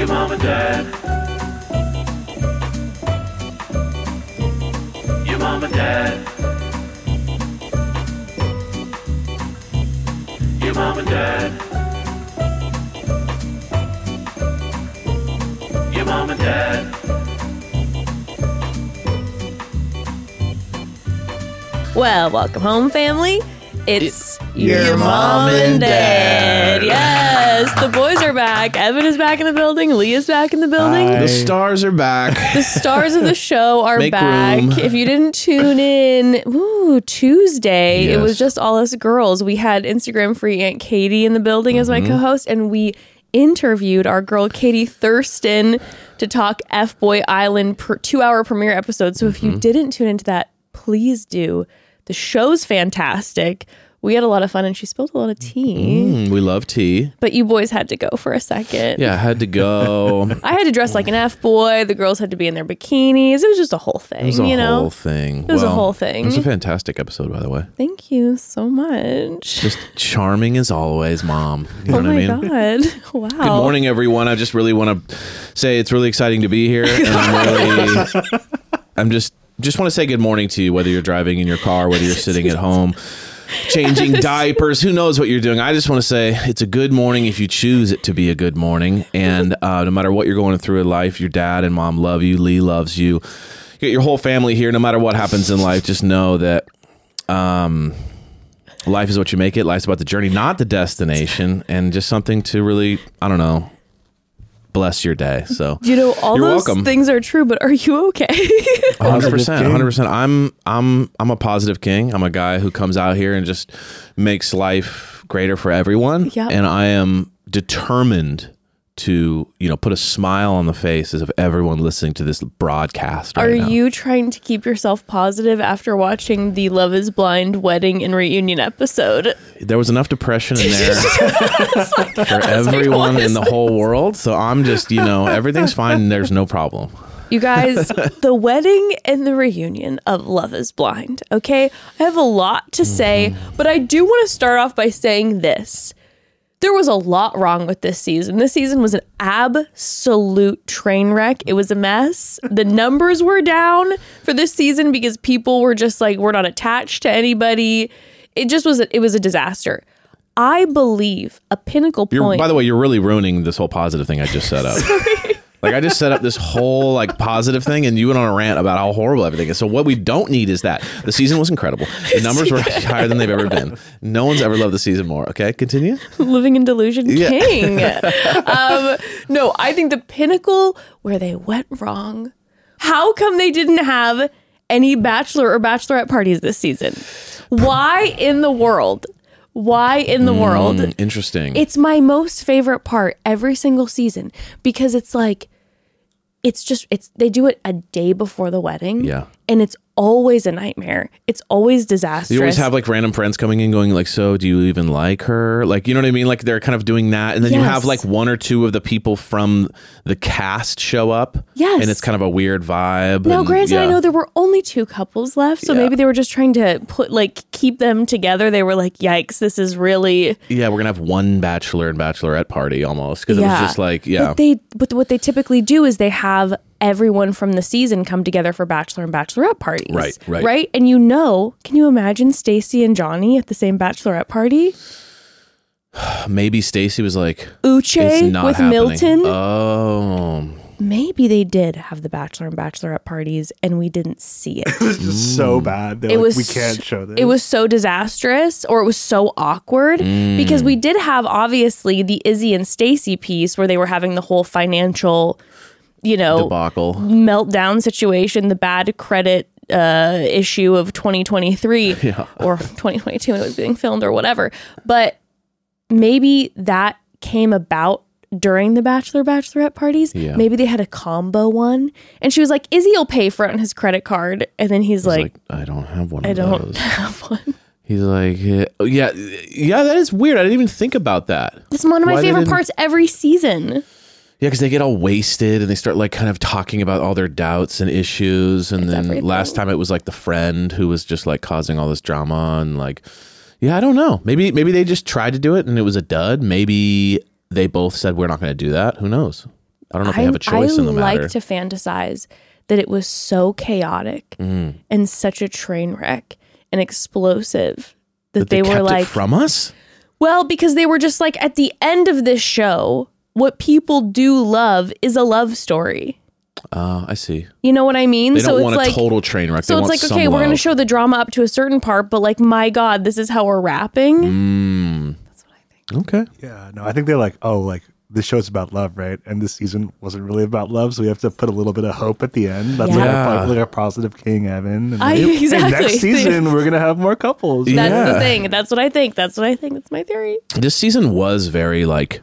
Your mom and dad. Your mom and dad. Your mom and dad. Your mom and dad. Well, welcome home, family. It's your your, mom mom and and dad. dad. Yes, the boys are back. Evan is back in the building. Leah's back in the building. Hi. The stars are back. The stars of the show are Make back. room. If you didn't tune in, ooh, Tuesday, it was just all us girls. We had Instagram free Aunt Katie in the building as Mm-hmm. my co-host, and we interviewed our girl Katie Thurston to talk F Boy Island per two hour premiere episode. So if Mm-hmm. you didn't tune into that, please do. The show's fantastic. We had a lot of fun, and she spilled a lot of tea. Mm, we love tea. But you boys had to go for a second. Yeah, I had to go. I had to dress like an F boy. The girls had to be in their bikinis. It was just a whole thing, It was a you know. whole thing. It was a whole thing. It was a fantastic episode, by the way. Thank you so much. Just charming as always, mom. You know oh what my I mean? god! Wow. Good morning, everyone. I just really want to say it's really exciting to be here, and I'm really, I'm just just want to say good morning to you, whether you're driving in your car, whether you're sitting at home, changing diapers. Who knows what you're doing? I just want to say it's a good morning if you choose it to be a good morning, and uh, no matter what you're going through in life, your dad and mom love you. Lee loves you. You get your whole family here. No matter what happens in life, just know that. Um, life is what you make it. Life's about the journey, not the destination, and just something to really, I don't know, bless your day. So, You know, all You're those welcome. things are true, but are you okay? hundred percent, hundred percent. I'm, I'm, I'm a positive king. I'm a guy who comes out here and just makes life greater for everyone. Yep. And I am determined to, you know, put a smile on the faces of everyone listening to this broadcast. are now. you trying to keep yourself positive after watching the Love Is Blind wedding and reunion episode? There was enough depression in there. for everyone in the whole world. So I'm just, you know, everything's fine and there's no problem. You guys, the wedding and the reunion of Love is Blind. Okay. I have a lot to say, mm-hmm. but I do want to start off by saying this. There was a lot wrong with this season. This season was an absolute train wreck. It was a mess. The numbers were down for this season because people were just like, we're not attached to anybody. It just was, a, it was a disaster. I believe a pinnacle You're, point. by the way, you're really ruining this whole positive thing I just set up. Like I just set up this whole like positive thing, and you went on a rant about how horrible everything is. So what we don't need is that the season was incredible. The numbers were higher than they've ever been. No one's ever loved the season more. Okay, continue. living in delusion Yeah. king. um, no, I think the pinnacle where they went wrong. How come they didn't have any bachelor or bachelorette parties this season? Why in the world? Why in the world? Mm, interesting. It's my most favorite part every single season because it's like it's just it's they do it a day before the wedding. Yeah. And it's always a nightmare. It's always disastrous. you always have like random friends coming in going like so do you even like her like you know what i mean like they're kind of doing that and then you have like one or two of the people from the cast show up Yes. and it's kind of a weird vibe Now, and- granted, I know there were only two couples left, so Yeah. maybe they were just trying to put like keep them together. They were like, "Yikes, this is really yeah we're gonna have one bachelor and bachelorette party almost because it was just like yeah But they, but what they typically do is they have everyone from the season come together for bachelor and bachelorette parties. Right, right. right. And you know, can you imagine Stacy and Johnny at the same bachelorette party? maybe stacy was like it's Uche not with happening. Milton. oh maybe they did have the bachelor and bachelorette parties, and we didn't see it. It was just so bad. They're it like, was we can't show this. It was so disastrous or it was so awkward mm. because we did have obviously the Izzy and Stacy piece where they were having the whole financial, you know, debacle meltdown situation, the bad credit uh, issue of 2023 or 2022 when it was being filmed or whatever. But maybe that came about during the bachelor bachelorette parties. Yeah. Maybe they had a combo one, and she was like, "Izzy will pay for it on his credit card," and then he's He's like, like, i don't have one "I of don't those have one." he's like yeah yeah yeah that is weird i didn't even think about that It's one of my Why favorite parts every season. Yeah, because they get all wasted and they start like kind of talking about all their doubts and issues. And then everything. last time it was like the friend who was just like causing all this drama and like, yeah, I don't know. Maybe maybe they just tried to do it and it was a dud. Maybe they both said we're not going to do that. Who knows? I don't know if they have a choice I in the like to fantasize that it was so chaotic Mm. and such a train wreck and explosive that, that they, were kept like, from us. well, because they were just like, at the end of this show, what people do love is a love story. Oh, I see. You know what I mean? They so don't it's want a like, total train wreck. so they it's want like, okay, some we're going to show the drama up to a certain part, but like, my God, this is how we're wrapping. Mm. That's what I think. Okay. Yeah, no, I think they're like, oh, like this show's about love, right? And this season wasn't really about love, so we have to put a little bit of hope at the end. That's like, Yeah. a, like a positive King Evan. And, I- and exactly. next season we're gonna have more couples. That's Yeah. the thing. That's what I think. That's what I think. That's my theory. This season was very like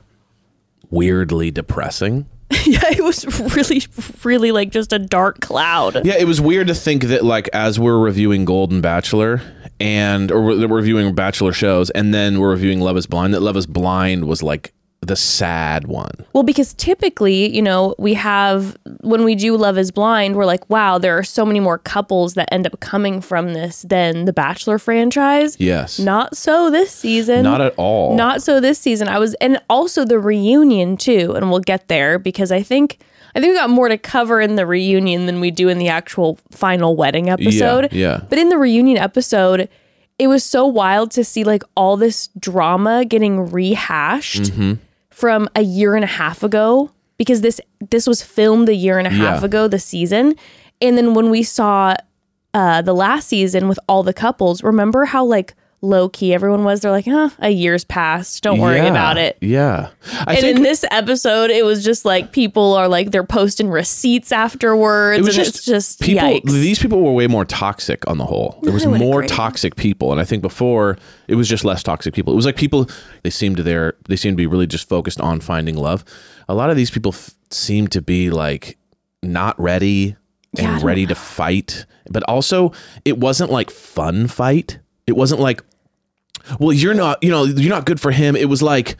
weirdly depressing. yeah, it was really, really like just a dark cloud. Yeah, it was weird to think that like as we're reviewing Golden Bachelor and or we're we're reviewing Bachelor shows and then we're reviewing Love is Blind that Love is Blind was like the sad one. Well, because typically, you know, we have when we do Love is Blind, we're like, wow, there are so many more couples that end up coming from this than the Bachelor franchise. Yes. Not so this season. Not at all. Not so this season. I was, and also the reunion too, and we'll get there because I think. I think we got more to cover in the reunion than we do in the actual final wedding episode. yeah. But in the reunion episode, it was so wild to see like all this drama getting rehashed Mm-hmm. From a year and a half ago because this this was filmed a year and a half Yeah. ago the season. And then when we saw uh the last season with all the couples, remember how like low key everyone was? They're like, huh, a year's passed. Don't worry Yeah. about it. Yeah. I and think in this episode, it was just like people are like they're posting receipts afterwards, it was and just, it's just people. yikes. These people were way more toxic on the whole. There was more agree. toxic people, and I think before it was just less toxic people. It was like people they seemed to their they seemed to be really just focused on finding love. A lot of these people f- seem to be like not ready and don't ready to fight, but also it wasn't like fun fight. It wasn't like, well, you're not, you know, you're not good for him. It was like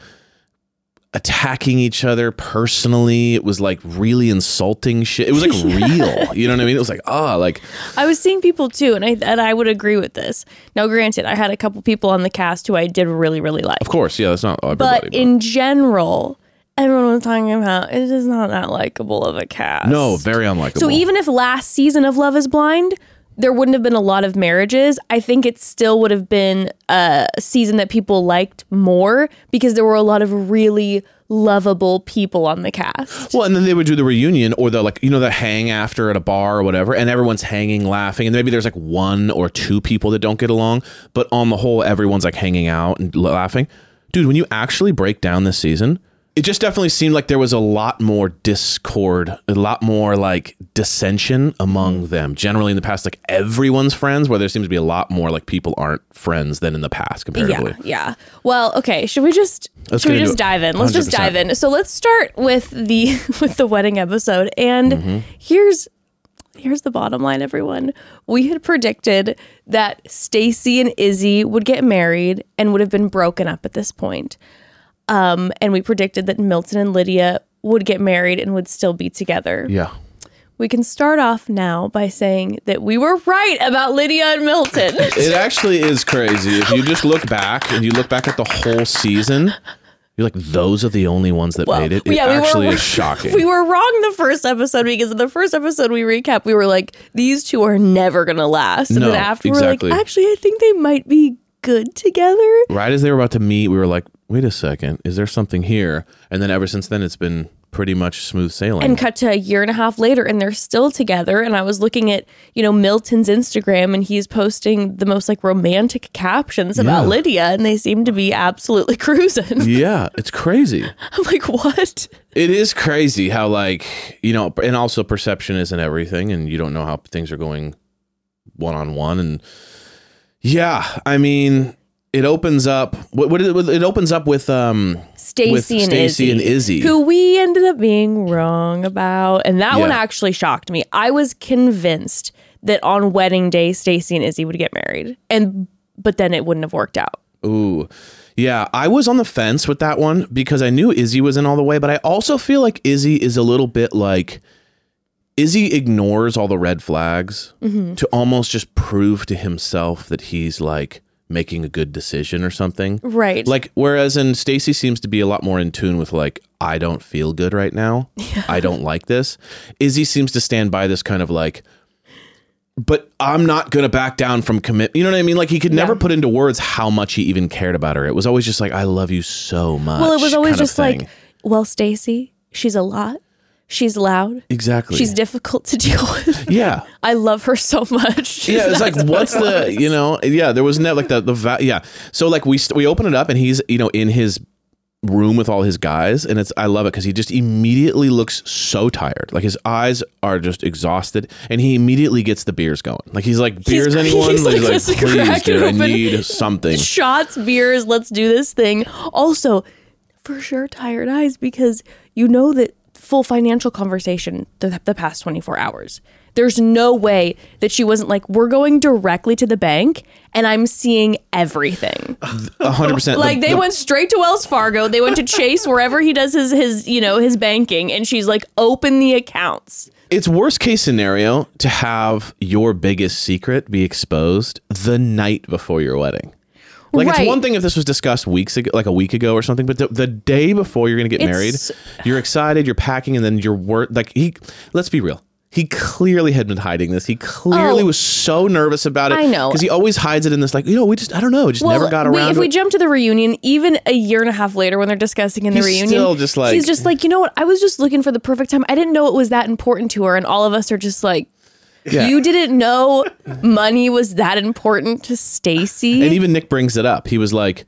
attacking each other personally. It was like really insulting shit. It was like real. You know what I mean? It was like, oh, like I was seeing people too, and I and I would agree with this. Now, granted, I had a couple people on the cast who I did really, really like, of course, yeah, that's not everybody. but in general, everyone was talking about it is not that likable of a cast. no, very unlikable. So even if last season of Love Is Blind, there wouldn't have been a lot of marriages, I think it still would have been a season that people liked more because there were a lot of really lovable people on the cast. Well, and then they would do the reunion or the like, you know, the hang after at a bar or whatever, and everyone's hanging, laughing, and maybe there's like one or two people that don't get along, but on the whole, everyone's like hanging out and laughing. Dude, when you actually break down this season, it just definitely seemed like there was a lot more discord, a lot more like dissension among them. Generally, in the past, like everyone's friends, where there seems to be a lot more like people aren't friends than in the past comparatively. Yeah, yeah. Well, okay. Should we just Let's should we just dive in? Let's just 100%. dive in. So let's start with the with the wedding episode. And Mm-hmm. here's here's the bottom line, everyone. We had predicted that Stacy and Izzy would get married and would have been broken up at this point. Um, and we predicted that Milton and Lydia would get married and would still be together. Yeah. We can start off now by saying that we were right about Lydia and Milton. It actually is crazy. If you just look back and you look back at the whole season, you're like, those are the only ones that made it. It yeah, we were- actually is shocking. We were wrong the first episode because in the first episode we recap, we were like, these two are never gonna last. And No, then after exactly. we're like, actually, I think they might be good together. right as they were about to meet, we were like, wait a second, is there something here? And then ever since then, it's been pretty much smooth sailing. And cut to a year and a half later, and they're still together. And I was looking at, you know, Milton's Instagram, and he's posting the most like romantic captions about Yeah. Lydia, and they seem to be absolutely cruising. yeah, it's crazy. I'm like, what? It is crazy how, like, you know, and also perception isn't everything, and you don't know how things are going one on one. And yeah, I mean, it opens up. What, what it, it opens up with um Stacy and Izzy, and Izzy. who we ended up being wrong about, and that one actually shocked me. I was convinced that on wedding day, Stacy and Izzy would get married, and but then it wouldn't have worked out. Ooh. Yeah, I was on the fence with that one because I knew Izzy was in all the way, but I also feel like Izzy is a little bit like Izzy ignores all the red flags Mm-hmm. to almost just prove to himself that he's like making a good decision or something. Right. Like whereas in Stacy seems to be a lot more in tune with like I don't feel good right now. I don't like this. Izzy seems to stand by this kind of like but I'm not going to back down from commit. You know what I mean? Like he could never Yeah. put into words how much he even cared about her. It was always just like I love you so much. well, it was always just like, well, Stacy, she's a lot. She's loud. exactly. She's difficult to deal with. yeah. I love her so much. She's yeah, it's like what's the you know yeah there was no like the the va- yeah so like we st- we open it up and he's you know in his room with all his guys and it's I love it because he just immediately looks so tired like his eyes are just exhausted and he immediately gets the beers going like he's like beers anyone he's, Like, like, he's like, please dude I need something shots, beers, let's do this thing. Also, for sure, tired eyes because you know that full financial conversation the, the past 24 hours. There's no way that she wasn't like, we're going directly to the bank and I'm seeing everything. hundred percent Like The- they the- went straight to Wells Fargo. They went to Chase wherever he does his his you know his banking, and she's like, open the accounts. it's worst case scenario to have your biggest secret be exposed the night before your wedding. Like Right. it's one thing if this was discussed weeks ago, like a week ago or something, but the, the day before you're going to get married, you're excited, you're packing, and then you're wor- like he. Let's be real. He clearly had been hiding this. He clearly Oh. was so nervous about it. I know. because he always hides it in this, like you know, we just I don't know, just never got around. we- if we jump to the reunion, even a year and a half later, when they're discussing in the He's reunion, still just like- he's just like, you know what? I was just looking for the perfect time. I didn't know it was that important to her, and all of us are just like, Yeah. you didn't know money was that important to Stacy. And even Nick brings it up. He was like,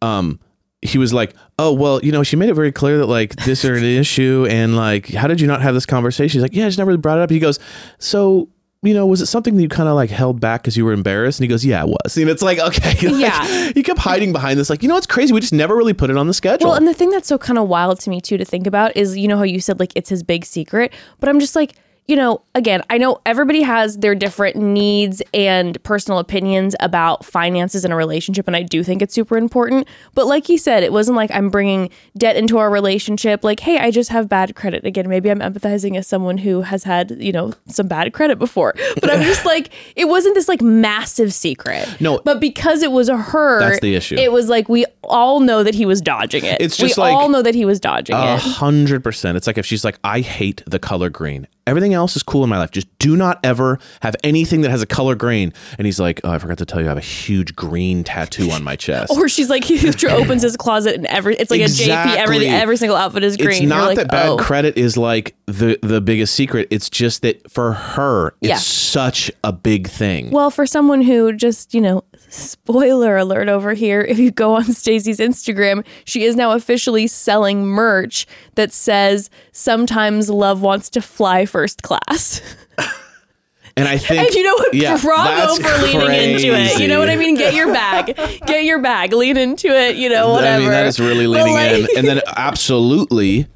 um, he was like, oh well, you know, she made it very clear that like this is an issue, and like, how did you not have this conversation? He's like, yeah, I just never really brought it up. He goes, so. You know, was it something that you kind of like held back because you were embarrassed? And he goes, "Yeah, it was." And it's like, okay, like, Yeah. He kept hiding behind this, like, you know, it's crazy. We just never really put it on the schedule. Well, and the thing that's so kind of wild to me too to think about is you know how you said like it's his big secret, but I'm just like, you know, again, I know everybody has their different needs and personal opinions about finances in a relationship and I do think it's super important, but like he said, it wasn't like I'm bringing debt into our relationship like, hey, I just have bad credit. Again, maybe I'm empathizing as someone who has had, you know, some bad credit before. But I'm just like it wasn't this like massive secret. No. But because it was a her, That's the issue. It was like we all know that he was dodging it. It's just we like- all know that he was dodging A it. hundred percent. It's like if she's like, I hate the color green. Everything else is cool in my life. Just do not ever have anything that has a color green. And he's like, Oh, I forgot to tell you, I have a huge green tattoo on my chest. Or she's like, he opens his closet and every it's like a JP. Every every single outfit is green. it's not like, that bad oh. credit is like the the biggest secret. It's just that for her, it's Yeah. such a big thing. Well, for someone who just, you know, spoiler alert over here, if you go on Stacy's Instagram, she is now officially selling merch that says sometimes love wants to fly first class. and I think And you know what? yeah, Bravo that's for leaning into it. You know what I mean? Get your bag. Get your bag. Lean into it, you know, whatever. I mean, that is really leaning in. And then absolutely,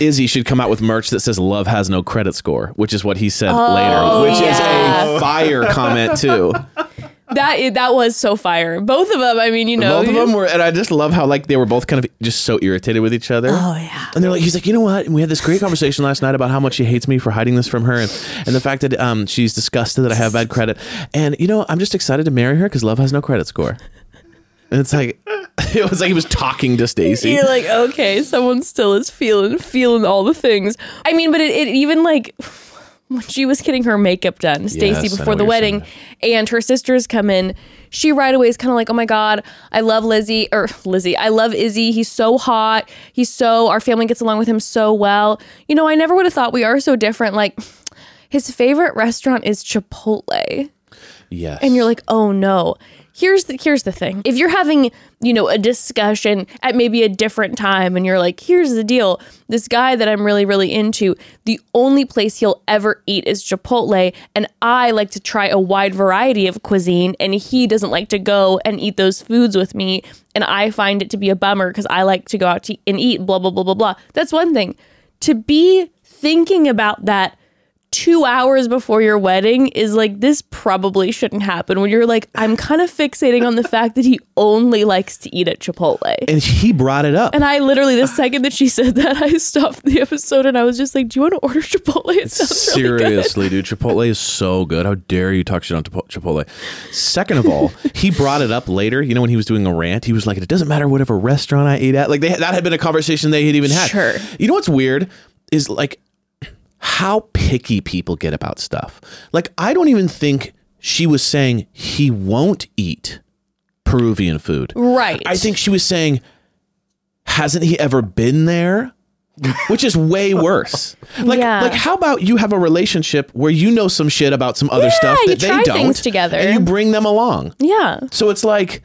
Izzy should come out with merch that says "Love has no credit score," which is what he said later, which Oh, yeah. is a oh. fire comment too. That that was so fire. Both of them. I mean, you know, both of them were, and I just love how like they were both kind of just so irritated with each other. Oh yeah. And they're like, he's like, you know what? And we had this great conversation last night about how much she hates me for hiding this from her, and, and the fact that um she's disgusted that I have bad credit. And you know, I'm just excited to marry her because love has no credit score. And it's like, it was like he was talking to Stacy. You're like, okay, someone still is feeling feeling all the things. I mean, but it, it even like when she was getting her makeup done, Stacy Yes, before the wedding, and her sisters come in. She right away is kind of like, oh my god, I love Lizzie or Lizzie, I love Izzy. He's so hot. He's so our family gets along with him so well. You know, I never would have thought we are so different. Like his favorite restaurant is Chipotle yes. and you're like, oh no. Here's the here's the thing. If you're having, you know, a discussion at maybe a different time and you're like, here's the deal. This guy that I'm really, really into, the only place he'll ever eat is Chipotle. And I like to try a wide variety of cuisine, and he doesn't like to go and eat those foods with me. And I find it to be a bummer because I like to go out to and eat, blah, blah, blah, blah, blah. That's one thing. To be thinking about that two hours before your wedding is like this probably shouldn't happen when you're like i'm kind of fixating on the fact that he only likes to eat at chipotle And he brought it up. and I literally, the second that she said that, I stopped the episode and I was just like, "Do you want to order Chipotle?" It sounds really. Seriously, dude, Chipotle is so good. How dare you talk shit on Chipotle? Second of all, he brought it up later. You know, when he was doing a rant, he was like, "It doesn't matter whatever restaurant I ate at." Like they, that had been a conversation they had even had. Sure. You know what's weird is like how picky people get about stuff. Like I don't even think she was saying he won't eat Peruvian food. Right. I think she was saying, hasn't he ever been there? Which is way worse. Like, Yeah. like, how about you have a relationship where you know some shit about some other Yeah, stuff that they don't, things together. and you bring them along. Yeah. So it's like,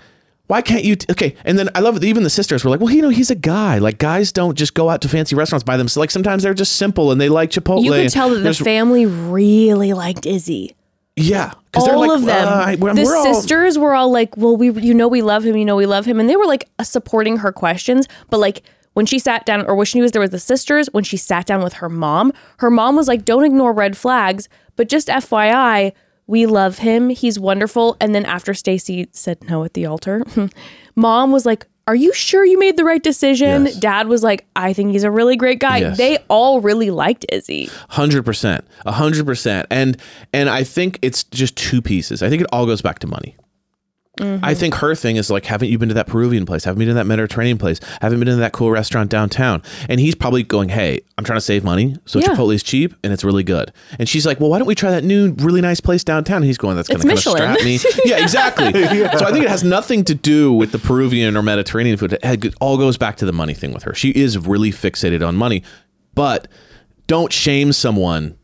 why can't you? T- okay, and then I love it. Even the sisters were like, well, you know, he's a guy. Like, guys don't just go out to fancy restaurants by themselves. So, like, sometimes they're just simple and they like Chipotle. You could tell that the family really liked Izzy. yeah, All like, of them. uh, we're, the we're all- sisters were all like, "Well, we, you know, we love him. You know, we love him," and they were like uh, supporting her questions. But like when she sat down, or when she was there with the sisters, when she sat down with her mom, her mom was like, "Don't ignore red flags, but just FYI." We love him. He's wonderful. And then after Stacy said no at the altar, mom was like, Are you sure you made the right decision? Yes. Dad was like, I think he's a really great guy. Yes. They all really liked Izzy. Hundred percent, a hundred percent, and and I think it's just two pieces. I think it all goes back to money. Mm-hmm. I think her thing is like, haven't you been to that Peruvian place? Haven't been to that Mediterranean place? Haven't been to that cool restaurant downtown? And he's probably going, hey, I'm trying to save money, so Yeah. Chipotle is cheap and it's really good. And she's like, well, why don't we try that new, really nice place downtown? And he's going, that's going to kind of strap me. yeah, exactly. So I think it has nothing to do with the Peruvian or Mediterranean food. It all goes back to the money thing with her. She is really fixated on money, but don't shame someone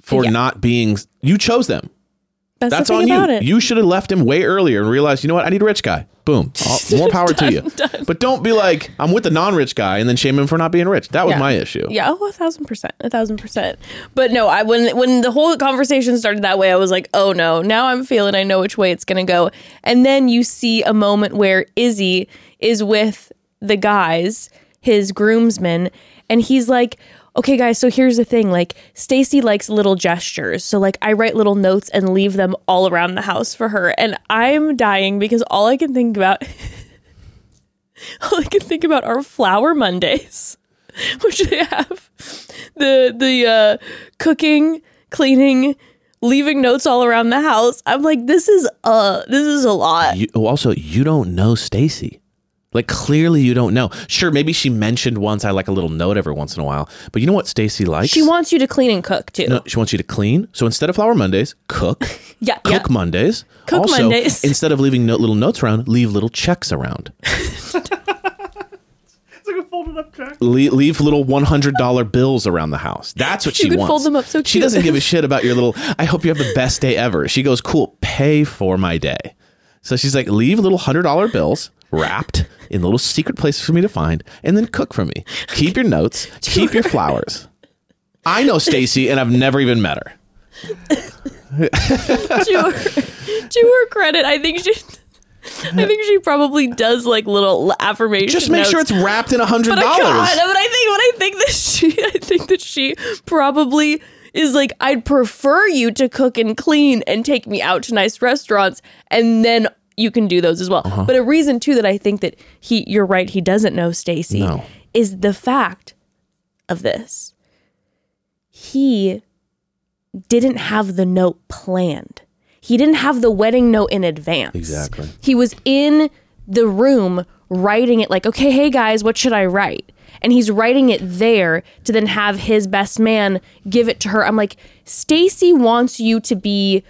for Yeah. not being. You chose them. That's, That's on you. it. You should have left him way earlier and realized, you know what? I need a rich guy. Boom. All- more power to you. But don't be like, I'm with the non-rich guy and then shame him for not being rich. That was Yeah. my issue. Yeah, oh, a thousand percent, a thousand percent. But no, I when when the whole conversation started that way, I was like, oh no, now I'm feeling I know which way it's gonna go. And then you see a moment where Izzy is with the guys, his groomsmen, and he's like. Okay, guys, so here's the thing. Like, Stacy likes little gestures. So, like, I write little notes and leave them all around the house for her. And I'm dying because all I can think about, all I can think about are flower Mondays which they have the the uh, cooking, cleaning, leaving notes all around the house. I'm like, this is uh this is a lot. You, oh, also, you don't know Stacy. Like clearly, you don't know. Sure, maybe she mentioned once I like a little note every once in a while. But you know what Stacy likes? She wants you to clean and cook too. No, she wants you to clean. So instead of Flower Mondays, cook. Yeah, Cook yeah. Mondays. Cook also, Mondays. Instead of leaving no, little notes around, leave little checks around. It's like a folded up check. Le- leave little one hundred dollar bills around the house. That's what You she could wants. fold them up so She doesn't give a shit about your little. I hope you have the best day ever. She goes, cool. Pay for my day. So she's like, leave little hundred dollar bills wrapped in little secret places for me to find, and then cook for me. Keep your notes. keep your flowers. I know Stacy, and I've never even met her. to her to her credit, I think she I think she probably does like little affirmation. Just make sure it's wrapped in a hundred But I, God, dollars. but I think what I think that she I think that she probably is like I'd prefer you to cook and clean and take me out to nice restaurants and then you can do those as well. Uh-huh. But a reason too that I think that he you're right he doesn't know Stacy No. is the fact of this. He didn't have the note planned. He didn't have the wedding note in advance. Exactly. He was in the room writing it like, okay, hey guys, what should I write? And he's writing it there to then have his best man give it to her. I'm like, Stacy wants you to be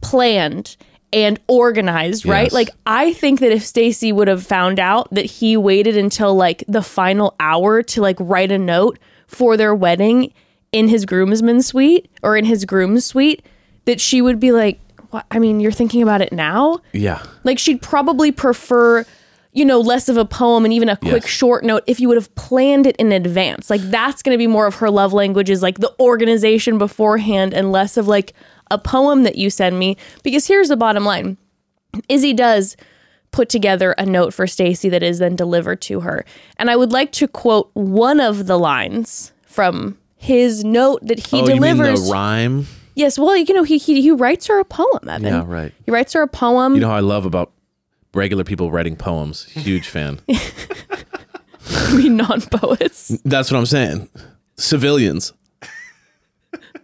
planned and organized, right? Yes. Like I think that if Stacy would have found out that he waited until like the final hour to like write a note for their wedding in his groomsman suite or in his groom's suite, that she would be like, what? I mean, you're thinking about it now? yeah. Like she'd probably prefer, you know, less of a poem and even a quick Yes. short note if you would have planned it in advance. Like that's going to be more of her love language is like the organization beforehand and less of like a poem that you send me. Because here's the bottom line. Izzy does put together a note for Stacy that is then delivered to her. And I would like to quote one of the lines from his note that he oh, you mean delivers. the rhyme? yes, well, you know, he, he he writes her a poem, Evan. Yeah, right. He writes her a poem. You know how I love about regular people writing poems. Huge fan. we non poets. That's what I'm saying. Civilians.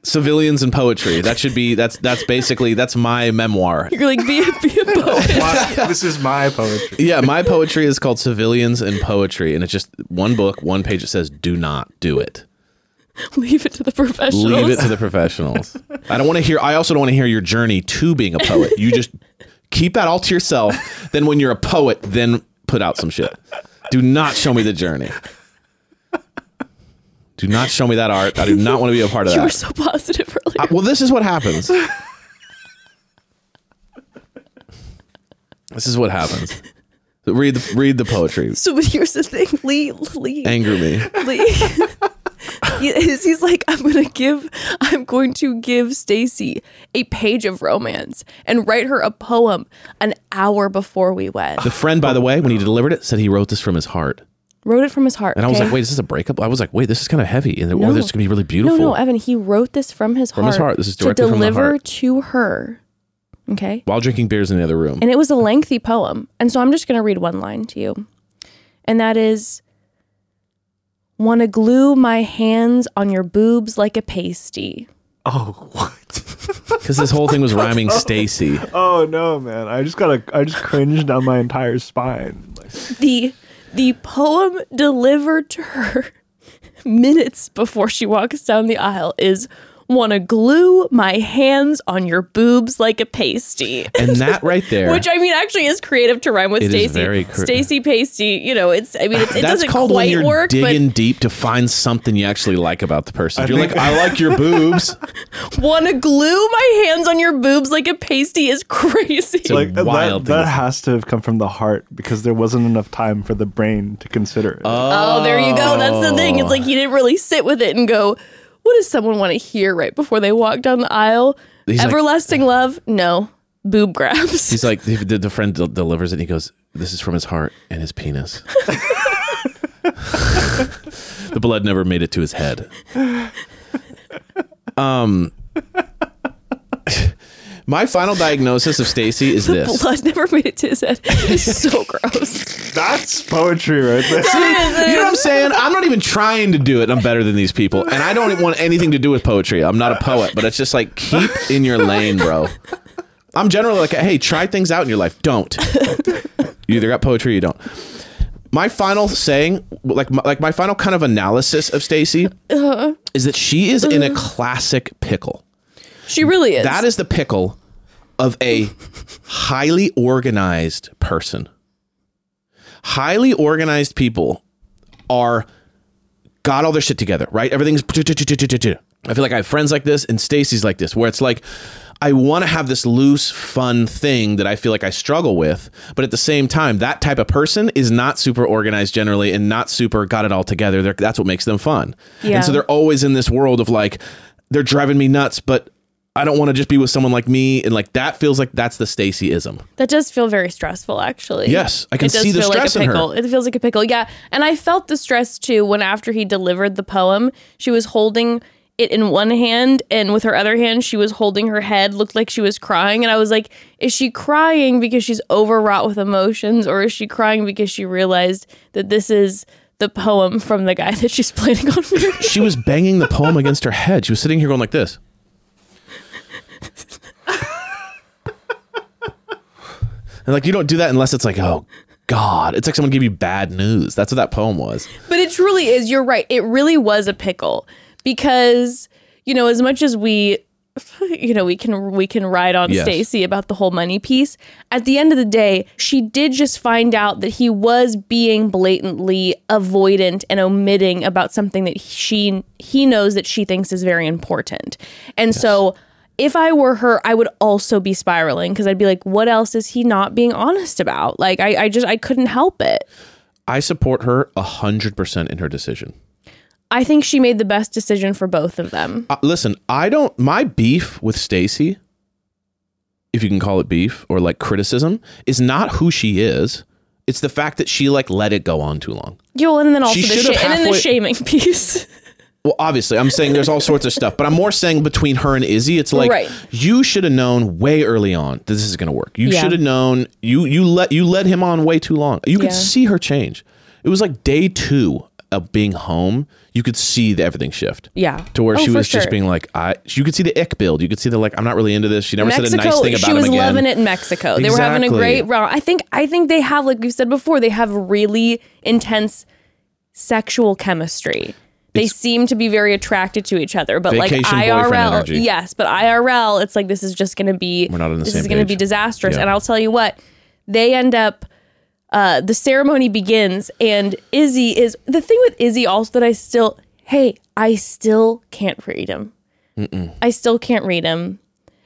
Civilians and poetry. That should be that's that's basically that's my memoir. You're like be a, be a poet. Why- this is my poetry. Yeah, my poetry is called Civilians and Poetry and it's just one book, one page that says do not do it. Leave it to the professionals. Leave it to the professionals. I don't want to hear I also don't want to hear your journey to being a poet. You just keep that all to yourself. Then when you're a poet, then put out some shit. Do not show me the journey. Do not show me that art. I do not want to be a part of you were that. so positive earlier. I- well, this is what happens. this is what happens. Read the read the poetry. so but here's the thing, Lee. Lee. Anger me. Lee. He He's like, I'm gonna give, I'm going to give Stacy a page of romance and write her a poem an hour before we wed. The friend, by the way, when he delivered it, said he wrote this from his heart. Wrote it from his heart. And I was okay? like, wait, is this a breakup? I was like, wait, this is kind of heavy. And or No. this is gonna be really beautiful. no, no, Evan. He wrote this from his heart. From heart. his heart. This is to directly from the deliver heart. to her. Okay. While drinking beers in the other room. And it was a lengthy poem. And so I'm just going to read one line to you. And that is Want to glue my hands on your boobs like a pasty. Oh, what? Because this whole thing was rhyming oh. Stacy. Oh no, man! I just got a, I just cringed down my entire spine. Like, The the poem delivered to her minutes before she walks down the aisle is Want to glue my hands on your boobs like a pasty. And that right there. Which I mean, actually, is creative to rhyme with It is Stacy. very cre- Stacy pasty. You know, it's. I mean, it's, it doesn't called when quite you're work, digging deep to find something you actually like about the person. I You're think- like, I like your boobs. but want to glue my hands on your boobs like a pasty is crazy. a like that, wild thing that has to have come from the heart because there wasn't enough time for the brain to consider it. oh, there you go. That's the thing. It's like he didn't really sit with it and go, "What does someone want to hear right before they walk down the aisle?" He's like- Everlasting love? No, boob grabs. He's like, the, the, the friend del- delivers it and he goes, This is from his heart and his penis. the blood never made it to his head. Um, my final diagnosis of Stacy is this. Blood never made it to his head. It's so gross. That's poetry right there. You know what I'm saying? I'm not even trying to do it. I'm better than these people. And I don't want anything to do with poetry. I'm not a poet, but it's just like keep in your lane, bro. I'm generally like, hey, try things out in your life. Don't. You either got poetry or you don't. My final saying, like my, like my final kind of analysis of Stacy uh-huh. is that she is in a uh-huh. classic pickle. She really is. That is the pickle of a highly organized person. Highly organized people are got all their shit together, right? Everything's. I feel like I have friends like this, and Stacy's like this, where it's like I want to have this loose, fun thing that I feel like I struggle with, but at the same time, that type of person is not super organized generally, and not super got it all together. They're, that's what makes them fun, Yeah. and so they're always in this world of like they're driving me nuts, but I don't want to just be with someone like me, and like that feels like that's the Stacyism. That does feel very stressful, actually. Yes, I can it does see the feel stress like in a her. pickle. It feels like a pickle. Yeah, and I felt the stress too when after he delivered the poem, she was holding it in one hand, and with her other hand, she was holding her head. Looked like she was crying, and I was like, "Is she crying because she's overwrought with emotions, or is she crying because she realized that this is?" The poem from the guy that she's planning on marrying. She was banging the poem against her head. She was sitting here going like this. And like you don't do that unless it's like, oh God. It's like someone gave you bad news. That's what that poem was. But it truly is. You're right. It really was a pickle because you know as much as we you know we can we can ride on Yes. Stacy about the whole money piece. At the end of the day, she did just find out that he was being blatantly avoidant and omitting about something that she he knows that she thinks is very important. And so if I were her, I would also be spiraling because I'd be like, what else is he not being honest about? Like I, I just I couldn't help it. I support her a hundred percent in her decision. I think she made the best decision for both of them. Uh, listen, I don't. My beef with Stacy, if you can call it beef or like criticism, is not who she is. It's the fact that she like let it go on too long. Yeah, well, and then also She the sh- and then the shaming piece. Well, obviously, I'm saying there's all sorts of stuff, but I'm more saying between her and Izzy, it's like Right. you should have known way early on that this is going to work. You Yeah. should have known. You you let you led him on way too long. You could Yeah. see her change. It was like day two of being home. You could see the everything shift. Yeah. To where Oh, she was just being like, I. You could see the ick build. You could see the like, I'm not really into this. She never said a nice thing about she him was again. loving it in Mexico. They were having a great round. I think I think they have, like we've said before, they have really intense sexual chemistry. They seem to be very attracted to each other, but like IRL, yes, but IRL, it's like this is just going to be We're not on the this same is going to be disastrous. Yeah. And I'll tell you what, they end up. Uh, the ceremony begins, and Izzy is the thing with Izzy. Also, that I still, hey, I still can't read him. I still can't read him.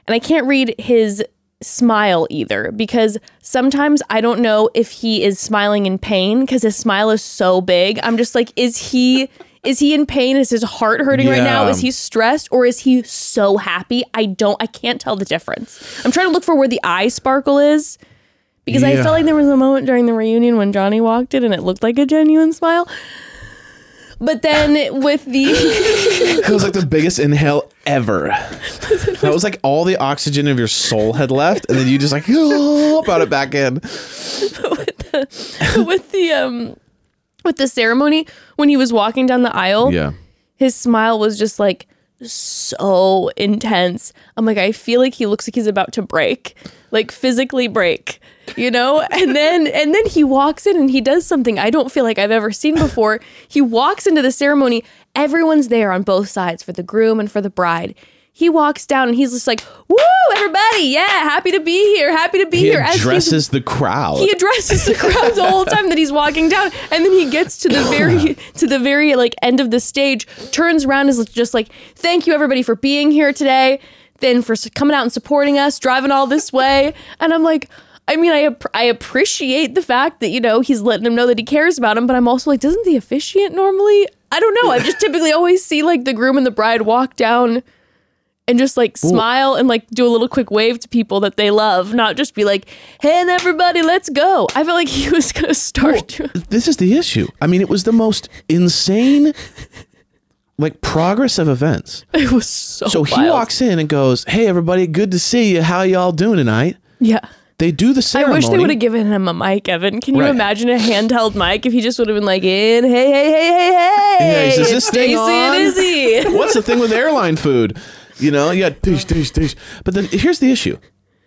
And I can't read his smile either because sometimes I don't know if he is smiling in pain because his smile is so big. I'm just like, is he is he in pain? Is his heart hurting right now? Is he stressed or is he so happy? I don't I can't tell the difference. I'm trying to look for where the eye sparkle is because I felt like there was a moment during the reunion when Johnny walked in and it looked like a genuine smile. But then with the It was like the biggest inhale ever. That was like all the oxygen of your soul had left, and then you just like oh, brought it back in. With the with the um with the ceremony when he was walking down the aisle Yeah. his smile was just like so intense. I'm like i feel like he looks like he's about to break like physically break you know? And then and then he walks in and he does something i don't feel like i've ever seen before. He walks into the ceremony. Everyone's there on both sides for the groom and for the bride he walks down and he's just like woo everybody yeah happy to be here happy to be He here He addresses the crowd. he addresses the crowd the whole time that he's walking down and then he gets to the very to the very like end of the stage turns around and is just like thank you everybody for being here today then for coming out and supporting us driving all this way and i'm like I mean, I I appreciate the fact that you know he's letting him know that he cares about him, but I'm also like, doesn't the officiant normally? I don't know. I just typically always see like the groom and the bride walk down and just like smile and like do a little quick wave to people that they love, not just be like, "Hey, and everybody, let's go." I felt like he was gonna start. to- this is the issue. I mean, it was the most insane, like progress of events. it was so. So he walks in and goes, "Hey, everybody, good to see you. How y'all doing tonight?" Yeah. They do the ceremony. I wish they would have given him a mic, Evan. Can you Right. imagine a handheld mic if he just would have been like, "In, hey, hey, hey, hey, hey, Yeah, is this thing on?" and Izzy." What's the thing with airline food? You know, yeah, got dish, dish, dish. But then here's the issue.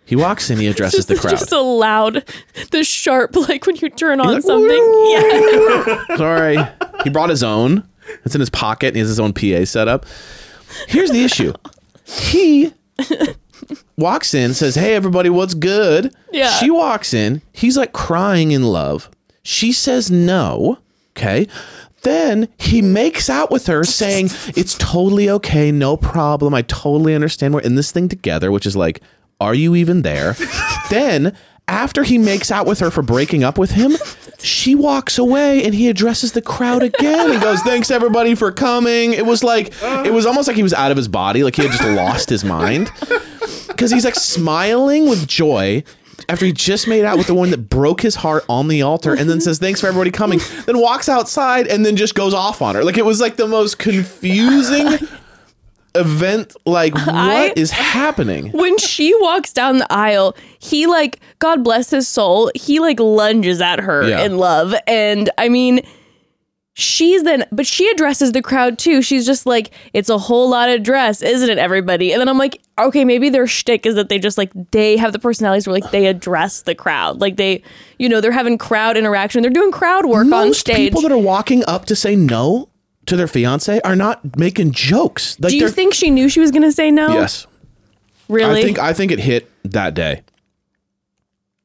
He walks in, he addresses the crowd. just a loud, the sharp, like when you turn on like, something. Yeah. Sorry. He brought his own. It's in his pocket. And he has his own PA setup. Here's the issue. He walks in, says, Hey, everybody, what's good? Yeah. She walks in. He's like crying in love. She says no. Okay. Then he makes out with her saying, It's totally okay. No problem. I totally understand. We're in this thing together, which is like, Are you even there? then, after he makes out with her for breaking up with him, she walks away and he addresses the crowd again and goes, Thanks everybody for coming. It was like, it was almost like he was out of his body, like he had just lost his mind. Because he's like smiling with joy after he just made out with the one that broke his heart on the altar and then says thanks for everybody coming then walks outside and then just goes off on her like it was like the most confusing event like what is I- happening when she walks down the aisle, he like God bless his soul, he like lunges at her Yeah. in love. And I mean, she's then but she addresses the crowd too. She's just like, it's a whole lot of dress, isn't it, everybody? And then I'm like, okay, maybe their shtick is that they just like they have the personalities where like they address the crowd. Like they, you know, they're having crowd interaction. They're doing crowd work on most stage. people that are walking up to say no to their fiance are not making jokes like Do you think she knew she was gonna say no? yes Really? I think I think it hit that day.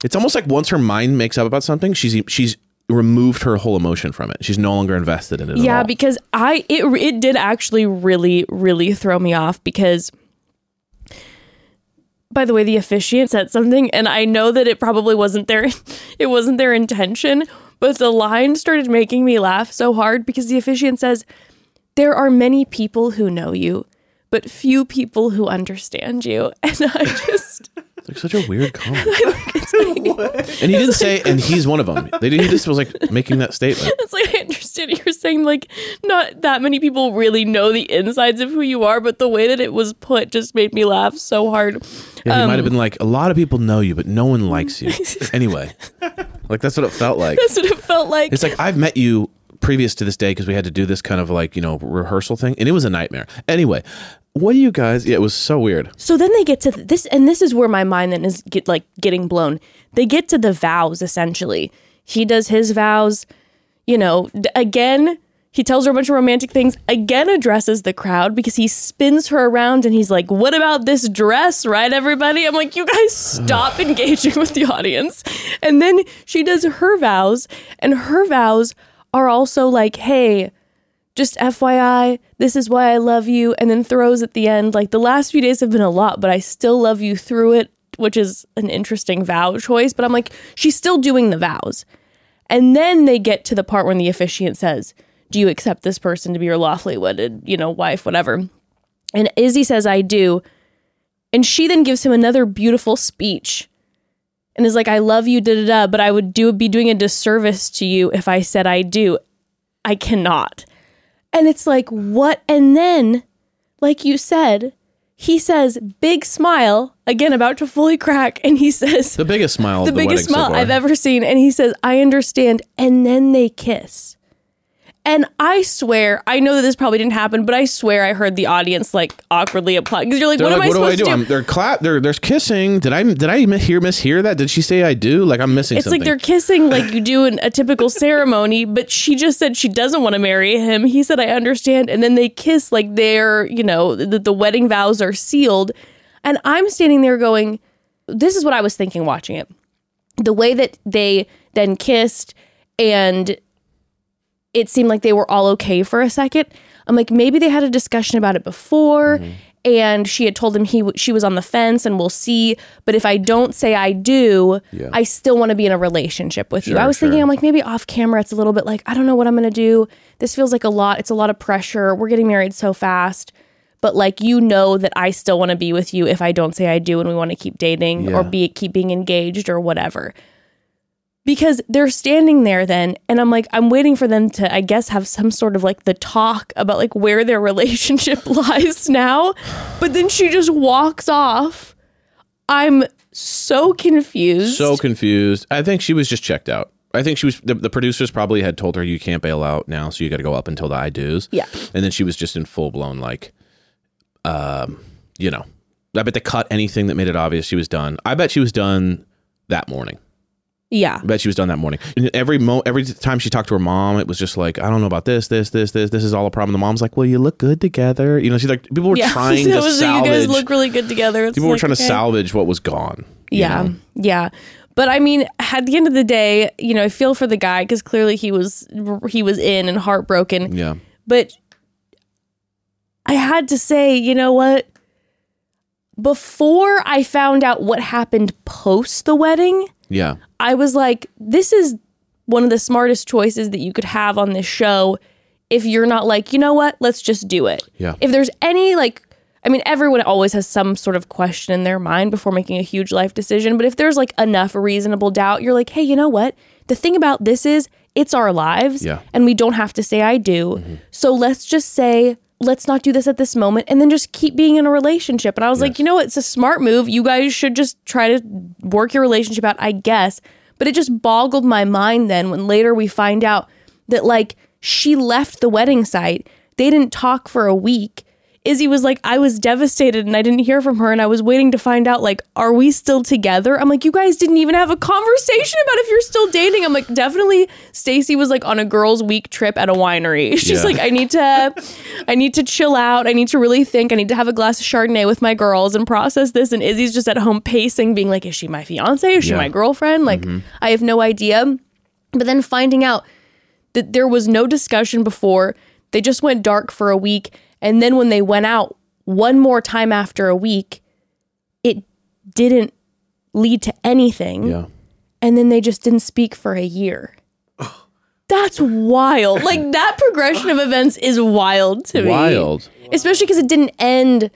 It's almost like once her mind makes up about something, she's she's removed her whole emotion from it. She's no longer invested in it. yeah at all. because i it, it did actually really really throw me off because by the way the officiant said something and i know that it probably wasn't their it wasn't their intention but the line started making me laugh so hard because the officiant says there are many people who know you but few people who understand you and i just like such a weird comment. and he didn't say, and he's one of them. They did. He just was like making that statement. it's like i understand understand you're saying like not that many people really know the insides of who you are, but the way that it was put just made me laugh so hard. Yeah, he Um, might have been like, a lot of people know you, but no one likes you. anyway, like that's what it felt like. That's what it felt like. It's like I've met you previous to this day because we had to do this kind of like you know rehearsal thing, and it was a nightmare. Anyway, what do you guys? Yeah, it was so weird. So then they get to th- this, and this is where my mind then is get like getting blown. They get to the vows essentially. He does his vows, you know. D- again, he tells her a bunch of romantic things. Again, addresses the crowd because he spins her around and he's like, "What about this dress, right, everybody?" I'm like, "You guys stop engaging with the audience." And then she does her vows, and her vows are also like, "Hey." Just FYI, this is why I love you, and then throws at the end, like the last few days have been a lot, but I still love you through it, which is an interesting vow choice. But I'm like, she's still doing the vows. And then they get to the part when the officiant says, Do you accept this person to be your lawfully wedded, you know, wife, whatever? And Izzy says, I do. And she then gives him another beautiful speech and is like, I love you, da da da, but I would do be doing a disservice to you if I said I do. I cannot. And it's like, what? And then, like you said, he says, big smile, again, about to fully crack. And he says, The biggest smile. the the biggest wedding so smile. I've ever seen. And he says, I understand. And then they kiss. And I swear, I know that this probably didn't happen, but I swear I heard the audience like awkwardly applaud because you're like, They're what like, am I what do I supposed do? to I'm, do? they're clap. They're there's kissing. Did I did I hear mishear that? Did she say I do? Like I'm missing It's something. like they're kissing like you do in a typical ceremony, but she just said she doesn't want to marry him. He said, I understand. And then they kiss like they're, you know, the, the wedding vows are sealed. And I'm standing there going, this is what I was thinking watching it. The way that they then kissed and it seemed like they were all okay for a second. I'm like, maybe they had a discussion about it before, Mm-hmm. and she had told him he she was on the fence, and we'll see. But if I don't say I do, Yeah. I still want to be in a relationship with you. I was thinking. I'm like, maybe off camera, it's a little bit like I don't know what I'm gonna do. This feels like a lot. It's a lot of pressure. We're getting married so fast. But like you know that I still want to be with you if I don't say I do and we want to keep dating Yeah. or be keep being engaged or whatever because they're standing there then and i'm like i'm waiting for them to i guess have some sort of like the talk about like where their relationship lies now but then she just walks off i'm so confused so confused. I think she was just checked out. I think she was the, the producers probably had told her you can't bail out now, so you got to go up until the I do's. Yeah. and then she was just in full blown like, um, you know, I bet they cut anything that made it obvious she was done. I bet she was done that morning. Yeah I bet she was done that morning. And every mo, every time she talked to her mom, it was just like, I don't know about this, this, this, this. This is all a problem. The mom's like, Well, you look good together. You know, she's like, people were yeah trying to was like, you salvage. guys look really good together It's people were like, trying to salvage what was gone. yeah know? yeah but i mean at the end of the day you know i feel for the guy because clearly he was he was in and heartbroken yeah. But I had to say, you know what? Before I found out what happened post the wedding, Yeah. I was like, this is one of the smartest choices that you could have on this show if you're not like, you know what, let's just do it. Yeah. If there's any like I mean, everyone always has some sort of question in their mind before making a huge life decision, but if there's like enough reasonable doubt, you're like, hey, you know what? The thing about this is it's our lives Yeah. and we don't have to say I do. Mm-hmm. So let's just say let's not do this at this moment and then just keep being in a relationship. And I was like, you know? It's a smart move. You guys should just try to work your relationship out, I guess. But it just boggled my mind then when later we find out that like she left the wedding site. They didn't talk for a week. Izzy was like, I was devastated and I didn't hear from her and I was waiting to find out like, are we still together? I'm like, you guys didn't even have a conversation about if you're still dating. I'm like, definitely Stacy was like on a girls' week trip at a winery. She's Yeah. like, I need to I need to chill out. I need to really think. I need to have a glass of Chardonnay with my girls and process this. And Izzy's just at home pacing, being like, is she my fiance? Is she Yeah. my girlfriend? Like, mm-hmm. I have no idea. But then finding out that there was no discussion before. They just went dark for a week. And then when they went out one more time after a week, it didn't lead to anything. Yeah. And then they just didn't speak for a year. That's wild. Like that progression of events is wild to me. Wild. Especially because it didn't end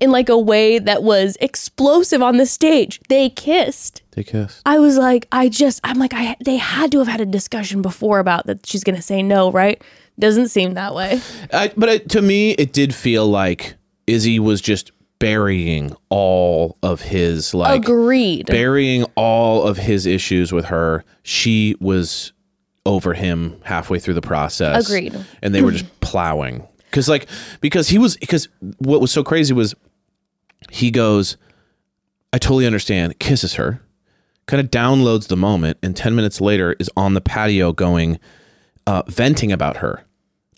in like a way that was explosive on the stage. They kissed. They kissed. I was like, I just, I'm like, I they had to have had a discussion before about that she's gonna say no, right? Doesn't seem that way. I, but it, to me, it did feel like Izzy was just burying all of his like Agreed. burying all of his issues with her. She was over him halfway through the process. Agreed. And they were just plowing. Cause like because he was because what was so crazy was he goes, I totally understand, kisses her, kind of downloads the moment, and ten minutes later is on the patio going, uh, venting about her.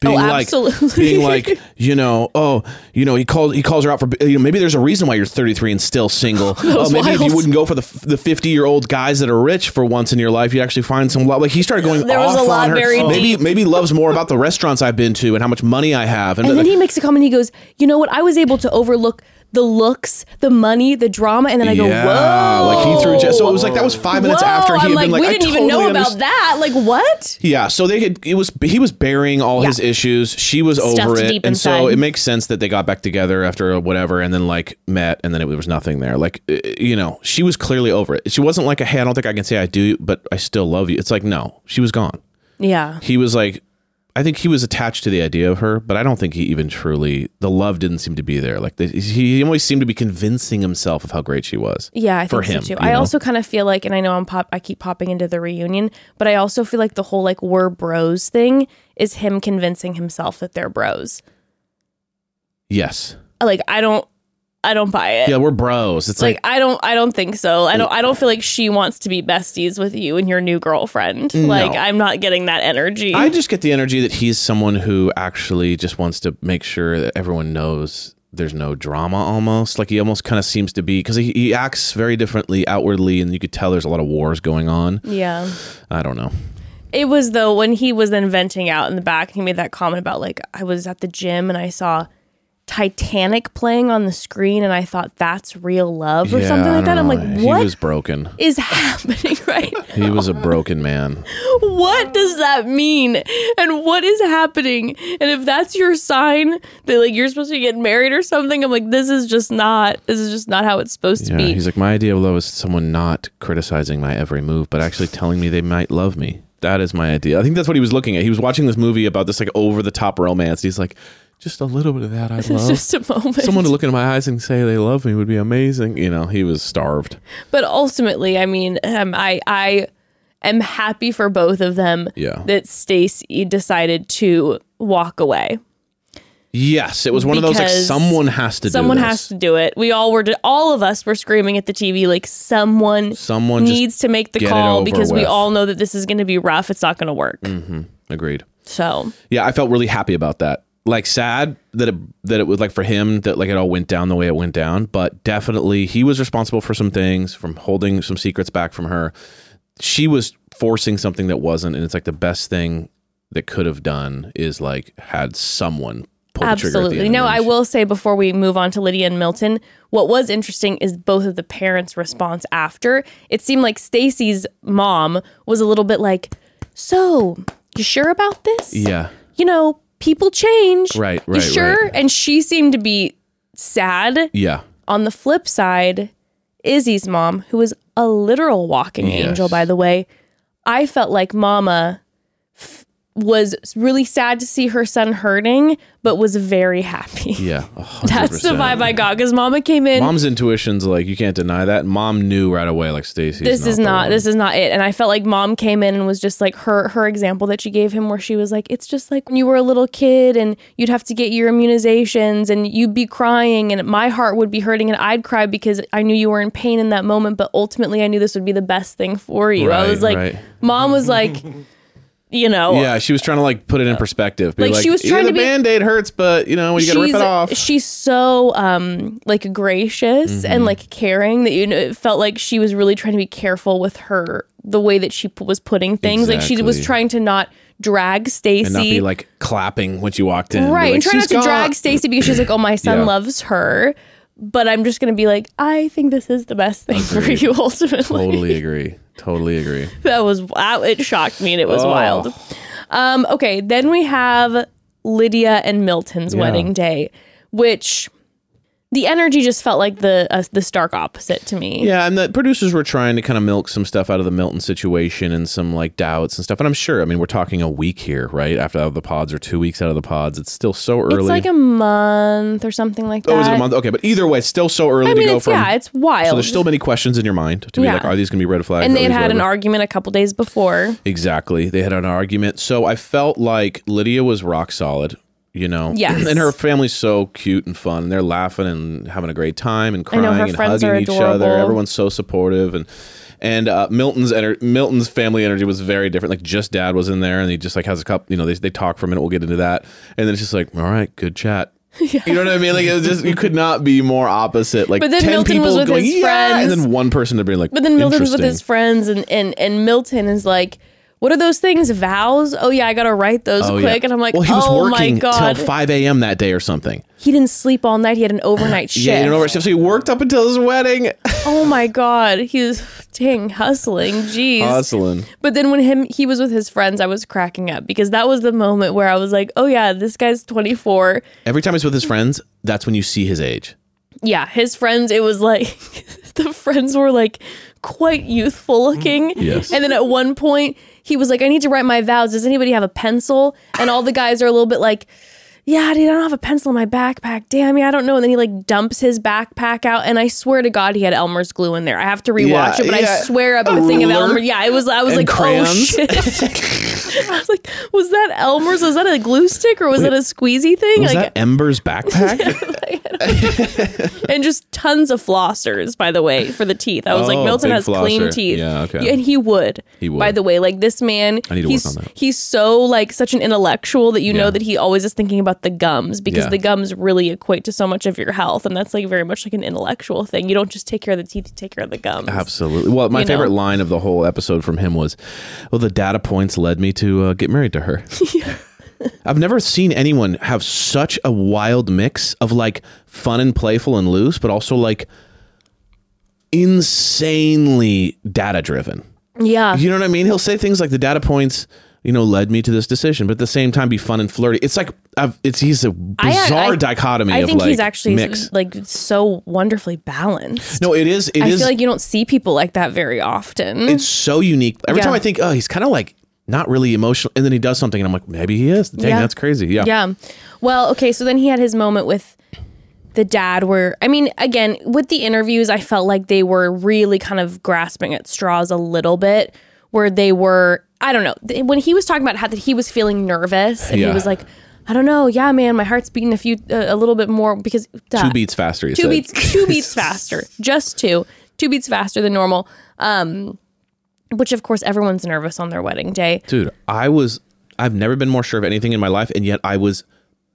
Being oh, like, Oh, absolutely. being like, you know, oh, you know, he calls he calls her out for, you know, maybe there's a reason why you're 33 and still single. oh, maybe if you wouldn't go for the the 50 year old guys that are rich for once in your life, you'd actually find some love. Like he started going There was a lot very maybe deep. maybe loves more about the restaurants I've been to and how much money I have. And then he makes a comment. He goes, "You know what? I was able to overlook the looks, the money, the drama." And then I go, yeah, "Whoa!" like he threw. So it was like that was five minutes Whoa. after he I'm had like, been like, we didn't even know about that. Like, what? Yeah, so they had it was he was burying all his issues. She was Stuffed over it, and so it makes sense that they got back together after whatever, and then like met, and then it was nothing there. Like uh, you know, she was clearly over it. She wasn't like a hey, I don't think I can say I do, but I still love you. It's like no, she was gone. Yeah. He was like, I think he was attached to the idea of her, but I don't think he even truly the love didn't seem to be there. Like the, he, always seemed to be convincing himself of how great she was. Yeah, I for think him, so too. I know? also kind of feel like, and I know I'm pop, I keep popping into the reunion, but I also feel like the whole like we're bros thing is him convincing himself that they're bros. Yes, Like I don't, I don't buy it. yeah, we're bros. It's like like I don't, I don't think so. I don't, I don't feel like she wants to be besties with you and your new girlfriend. Like I'm not getting that energy. I just get the energy that he's someone who actually just wants to make sure that everyone knows there's no drama almost. Like he almost kind of seems to be because he, he acts very differently outwardly, and you could tell there's a lot of wars going on. yeah. I don't know. It was though when he was then venting out in the back, he made that comment about like I was at the gym and I saw Titanic playing on the screen and I thought that's real love or Yeah, something like that. don't I'm like, what He was broken. is happening right now? He was a broken man. What does that mean? And what is happening? And if that's your sign that like you're supposed to get married or something, I'm like, this is just not this is just not how it's supposed to be. he's like my idea of love is someone not criticizing my every move, but actually telling me they might love me. That is my idea. I think that's what he was looking at. He was watching this movie about this like over the top romance. He's like, just a little bit of that it's love. just a moment. Someone to look into my eyes and say they love me would be amazing. You know, he was starved. But ultimately, I mean, um, I I am happy for both of them Yeah. that Stacy decided to walk away. Yes, it was one of those like someone has to Someone do has to do it. We all were all of us were screaming at the TV like someone Someone needs to make the call because we all know that this is going to be rough. It's not going to work. agreed. So, Yeah, I felt really happy about that. Like sad that it that it was like for him that like it all went down the way it went down, but definitely he was responsible for some things, from holding some secrets back from her. She was forcing something that wasn't, and it's like the best thing that could have done is like had someone pull the trigger. The absolutely. No, I will say before we move on to Lydia and Milton, what was interesting is both of the parents' response after. It seemed like Stacy's mom was a little bit like, "So, you sure about this?" Yeah, you know, people change. Right, You right, sure? right. And she seemed to be sad. yeah, On the flip side, Izzy's mom, who was a literal walking Yes. angel, by the way, I felt like Mama f- was really sad to see her son hurting, but was very happy. yeah. That's the vibe I got because Mama came in. Mom's intuition's like you can't deny that. Mom knew right away, like Stacy. this is not this is not it and i felt like mom came in and was just like her her example that she gave him where she was like it's just like when you were a little kid and you'd have to get your immunizations and you'd be crying and my heart would be hurting and i'd cry because i knew you were in pain in that moment but ultimately i knew this would be the best thing for you i was like right. mom was like you know Yeah, she was trying to like put it in perspective. Be Like, like, she was yeah, trying the to be- band-aid hurts, but you know, you gotta rip it off. she's so um like gracious Mm-hmm. and like caring that you know it felt like she was really trying to be careful with her the way that she p- was putting things like she was trying to not drag Stacy and not be like clapping when she walked in. Right like, and try not to gone." drag Stacy because she's like oh my son Yeah. loves her but I'm just gonna be like I think this is the best thing for you ultimately Totally agree. Totally agree. that was wow, it shocked me and it was Oh. wild. Um, okay, then we have Lydia and Milton's Yeah. wedding day, which the energy just felt like the uh, the stark opposite to me. Yeah, and the producers were trying to kind of milk some stuff out of the Milton situation and some like doubts and stuff. And I'm sure, I mean, we're talking a week here, right? After out of the pods or two weeks out of the pods. It's still so early. It's like a month or something like that. Oh, is it a month? Okay, but either way, it's still so early I to mean, go it's, from. yeah, it's wild. so there's still many questions in your mind to be Yeah. like, are these going to be red flags? and they had had an argument a couple days before. Exactly. They had an argument. So I felt like Lydia was rock solid, you know? Yes. And her family's so cute and fun. And they're laughing and having a great time and crying and hugging each adorable. other. Everyone's so supportive. And and uh, Milton's ener- Milton's family energy was very different. Like just dad was in there and he just like has a cup, you know, they, they talk for a minute. We'll get into that. And then it's just like, all right, good chat. You know what I mean? Like it was just you could not be more opposite. Like But then 10 Milton people was with going, his yeah, and then one person to be like, But then Milton's with his friends, and, and, and Milton is like, What are those things? Vows? Oh, yeah, I got to write those Oh, quick. yeah. And I'm like, well, he was Oh my working God. till 5 a.m. that day or something. he didn't sleep all night. He had an overnight shift. Yeah, you know, so he worked up until his wedding. Oh my God. He was, dang, hustling. Jeez. Hustling. But then when him he was with his friends, I was cracking up because that was the moment where I was like, oh yeah, this guy's 24. Every time he's with his friends, that's when you see his age. Yeah, his friends, it was like the friends were like quite youthful looking. Mm, yes. And then at one point, he was like, I need to write my vows. Does anybody have a pencil? And all the guys are a little bit like, yeah, dude, I don't have a pencil in my backpack. Damn, yeah, I don't know. And then he like dumps his backpack out, and I swear to God, he had Elmer's glue in there. I have to rewatch Yeah, it, but I yeah. swear I've been A thinking of Elmer. Yeah, it was. I was and like, oh, crayons. oh shit. I was like, was that Elmer's? Was that a glue stick or was that a squeezy thing? Was like, that Ember's backpack? and just tons of flossers, by the way, for the teeth. I was like, Oh, Milton big has clean teeth. Yeah, okay. And he would. He would. By the way, like this man, I he's work on that. he's so like such an intellectual that you know that he always is thinking about the gums because Yeah. the gums really equate to so much of your health, and that's like very much like an intellectual thing. You don't just take care of the teeth; you take care of the gums. Absolutely. Well, my You know? favorite line of the whole episode from him was, "Well, the data points led me to uh, get married to her." I've never seen anyone have such a wild mix of like fun and playful and loose, but also like insanely data driven. Yeah. You know what I mean? He'll say things like the data points, you know, led me to this decision, but at the same time be fun and flirty. It's like I've, it's he's a bizarre I- dichotomy I of think like he's actually mix. like so wonderfully balanced. No, it is. It I is- feel like you don't see people like that very often. it's so unique. Every Yeah. time I think, oh, he's kind of like not really emotional, and then he does something, and I'm like, maybe he is. Dang, Yeah. that's crazy. Yeah. Yeah. Well, okay, so then he had his moment with the dad where I mean, again, with the interviews, I felt like they were really kind of grasping at straws a little bit where they were I don't know. When he was talking about how that he was feeling nervous and Yeah. he was like, I don't know, yeah, man, my heart's beating a few uh, a little bit more because duh. Two beats faster. Two said. beats two beats faster just two two beats faster than normal um which of course everyone's nervous on their wedding day Dude, I was. I've never been more sure of anything in my life, and yet I was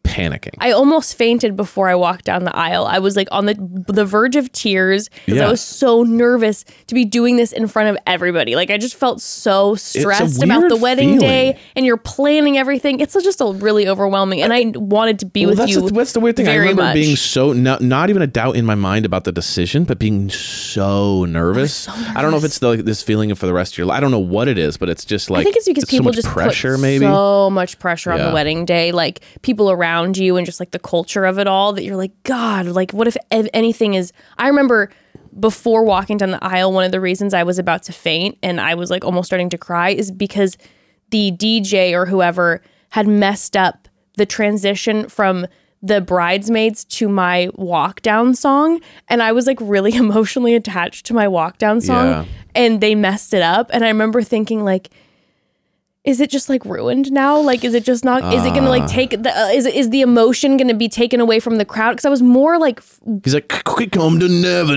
panicking. I almost fainted before I walked down the aisle. I was like on the the verge of tears because Yeah. I was so nervous to be doing this in front of everybody. Like I just felt so stressed about the wedding feeling. day, and you're planning everything. It's just a really overwhelming, and I wanted to be Well, with that's you. the, that's the weird thing. I remember much. being so not, not even a doubt in my mind about the decision, but being so nervous. I don't know if it's the, like, this feeling for the rest of your life. I don't know what it is, but it's just like I think it's because so people much just pressure, maybe. so much pressure on Yeah. the wedding day, like people around you and just like the culture of it all. That you're like, God, like what if ev- anything is? I remember before walking down the aisle, one of the reasons I was about to faint and I was like almost starting to cry is because the DJ or whoever had messed up the transition from the bridesmaids to my walk down song and I was like really emotionally attached to my walk down song Yeah. and they messed it up and I remember thinking like is it just like ruined now? Like, is it just not? is it gonna Ah. like take the? Uh, is is the emotion gonna be taken away from the crowd? Because I was more like, f- He's like, quick, come to never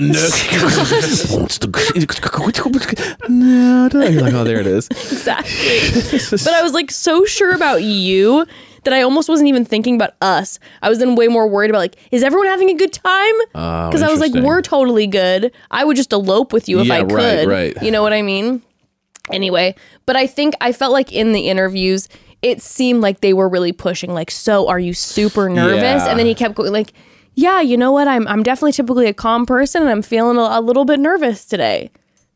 You're like, oh, there it is. exactly. but I was like so sure about you that I almost wasn't even thinking about us. I was then way more worried about like, is everyone having a good time? Oh, Because I was like, interesting. we're totally good. I would just elope with you if Yeah, I right, could. right. You know what I mean? Anyway, but I think I felt like in the interviews, it seemed like they were really pushing, like, so are you super nervous? Yeah. And then he kept going, like, yeah, you know what? I'm I'm definitely typically a calm person and I'm feeling a, a little bit nervous today.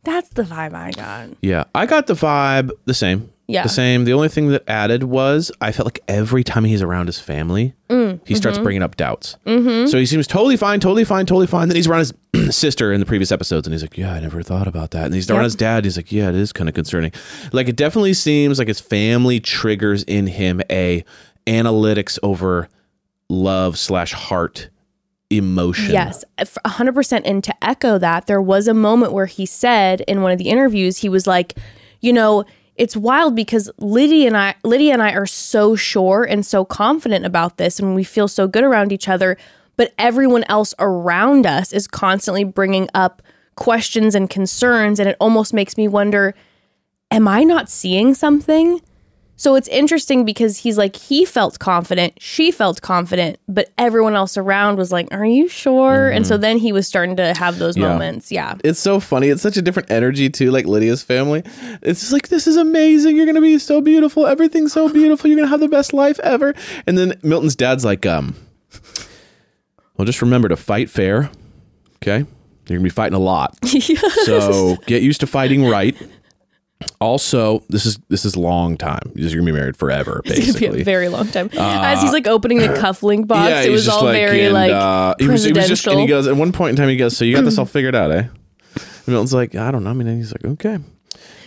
That's the vibe I got. Yeah, I got the vibe the same. Yeah. The same. The only thing that added was I felt like every time he's around his family, Mm. he starts Mm-hmm. bringing up doubts. So he seems totally fine, totally fine, totally fine. Then he's around his sister in the previous episodes, and he's like, "Yeah, I never thought about that." And he's around his dad. He's like, "Yeah, it is kind of concerning." Like it definitely seems like his family triggers in him a analytics over love slash heart emotion. Yes, f- 100%. And to echo that, there was a moment where he said in one of the interviews, he was like, you know, it's wild because Lydia and I Lydia and I are so sure and so confident about this and we feel so good around each other, but everyone else around us is constantly bringing up questions and concerns and it almost makes me wonder am I not seeing something? So it's interesting because he's like, he felt confident, she felt confident, but everyone else around was like, Are you sure? And so then he was starting to have those Yeah. moments. Yeah. It's so funny. It's such a different energy too, like Lydia's family. It's just like this is amazing. You're gonna be so beautiful. Everything's so beautiful. You're gonna have the best life ever. And then Milton's dad's like, um, well, just remember to fight fair. Okay, you're gonna be fighting a lot. So get used to fighting right. Also, this is this is long time. You're gonna be married forever, It's gonna be basically. a very long time. As he's like opening the cufflink box, it was all very and, like uh, he was, he was just, and he goes at one point in time he goes, so you got this all figured out, eh? And Milton's like, I don't know. I mean, and he's like, okay.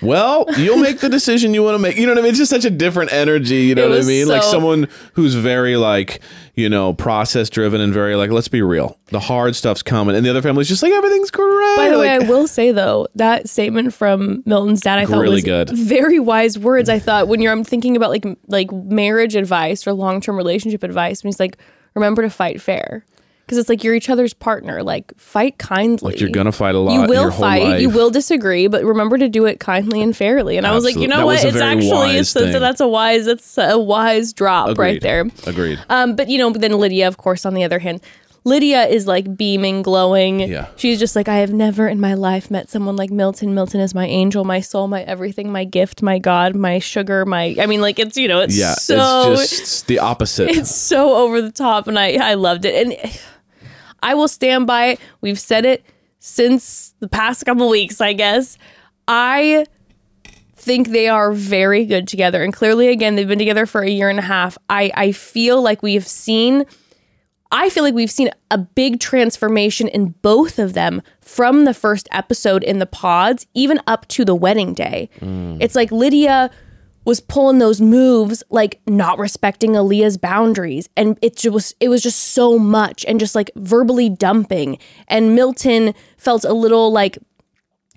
Well, you'll make the decision you want to make. You know what I mean? It's just such a different energy. You know what I mean? like someone who's very like, you know, process driven and very like, let's be real. The hard stuff's coming, and the other family's just like, everything's great. By the way, I will say though that statement from Milton's dad, I thought Really was good. very wise words. I thought when you're I'm thinking about like like marriage advice or long term relationship advice, and he's like, remember to fight fair because it's like you're each other's partner. Like fight kindly. Like, you're gonna fight a lot You will fight. You will disagree, but remember to do it kindly and fairly. And I was like, you know that what? It's actually it's, thing. that's a wise that's a wise drop right there. Agreed. Um, but you know, then Lydia, of course, on the other hand, Lydia is like beaming, glowing. Yeah. She's just like, I have never in my life met someone like Milton. Milton is my angel, my soul, my everything, my gift, my God, my sugar, my I mean, like it's you know, it's yeah, so it's just the opposite. it's so over the top and I I loved it. And I will stand by it. We've said it since the past couple weeks, I guess. I think they are very good together. And clearly again, they've been together for a year and a half. I I feel like we have seen I feel like we've seen a big transformation in both of them from the first episode in the pods, even up to the wedding day. Mm. It's like Lydia was pulling those moves, like not respecting Aaliyah's boundaries, and it was it was just so much, and just like verbally dumping. And Milton felt a little like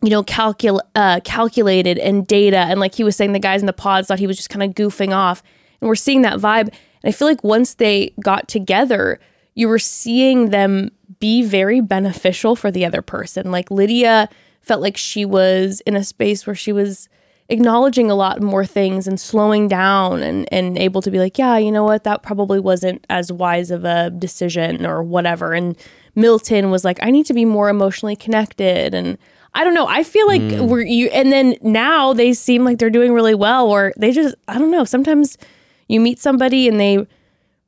you know, calcul- uh, calculated and data. And like he was saying, the guys in the pods thought he was just kind of goofing off. And we're seeing that vibe. And I feel like once they got together, you were seeing them be very beneficial for the other person. Like Lydia felt like she was in a space where she was acknowledging a lot more things and slowing down and, and able to be like, yeah, you know what, that probably wasn't as wise of a decision or whatever. And Milton was like, I need to be more emotionally connected. And I don't know. I feel like mm. we're you, and then now they seem like they're doing really well, or they just, I don't know. Sometimes you meet somebody and they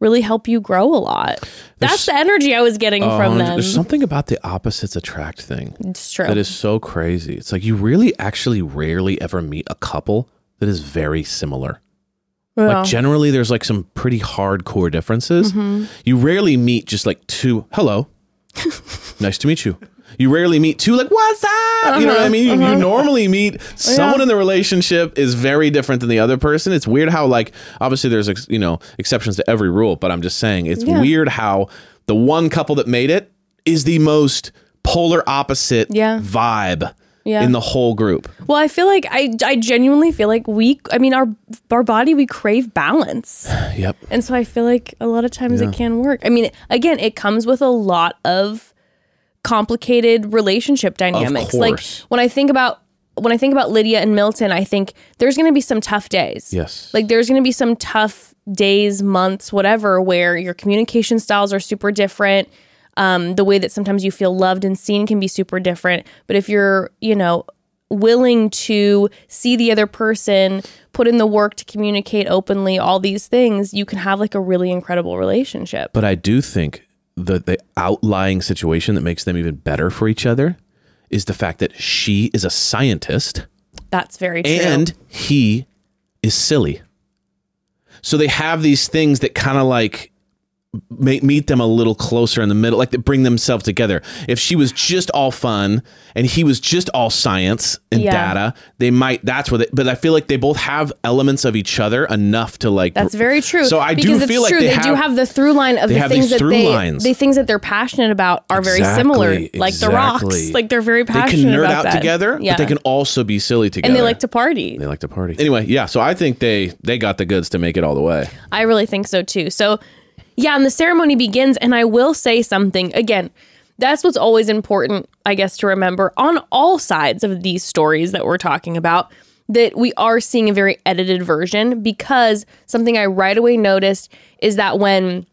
really help you grow a lot. That's the energy I was getting from them. There's something about the opposites attract thing. It's true. That is so crazy. It's like you really actually rarely ever meet a couple that is very similar. Well, Like generally there's like some pretty hardcore differences. Mm-hmm. You rarely meet just like two, hello. nice to meet you. You rarely meet two like what's up? You know Uh-huh, what I mean? You, you normally meet someone in the relationship is very different than the other person. It's weird how like obviously there's ex- you know exceptions to every rule, but I'm just saying it's Yeah. weird how the one couple that made it is the most polar opposite Yeah. vibe Yeah. in the whole group. well, I feel like I, I genuinely feel like we, I mean, our our body, we crave balance. Yep. And so I feel like a lot of times it can work. I mean, again, it comes with a lot of complicated relationship dynamics. Like when I think about when I think about Lydia and Milton, I think there's going to be some tough days. Yes. Like there's going to be some tough days, months, whatever, where your communication styles are super different. Um, the way that sometimes you feel loved and seen can be super different. But if you're, you know, willing to see the other person, put in the work to communicate openly, all these things, you can have like a really incredible relationship. But I do think that the outlying situation that makes them even better for each other is the fact that she is a scientist That's very true. and he is silly. So they have these things that kind of like ma- meet them a little closer in the middle, like to bring themselves together. If she was just all fun and he was just all science and Yeah. data, they might. That's what. They, but I feel like they both have elements of each other enough to like. That's very true. So I because do it's feel like true. they, they, have, do have the through line of they the have things these that they lines. the things that they're passionate about are very similar, Exactly, like the rocks. Like they're very passionate. They can nerd about out that. together, yeah. but they can also be silly together. and they like to party. They like to party. Anyway, yeah. So I think they they got the goods to make it all the way. I really think so too. So, yeah, and the ceremony begins, and I will say something again. That's what's always important, I guess, to remember on all sides of these stories that we're talking about. That we are seeing a very edited version because something I right away noticed is that when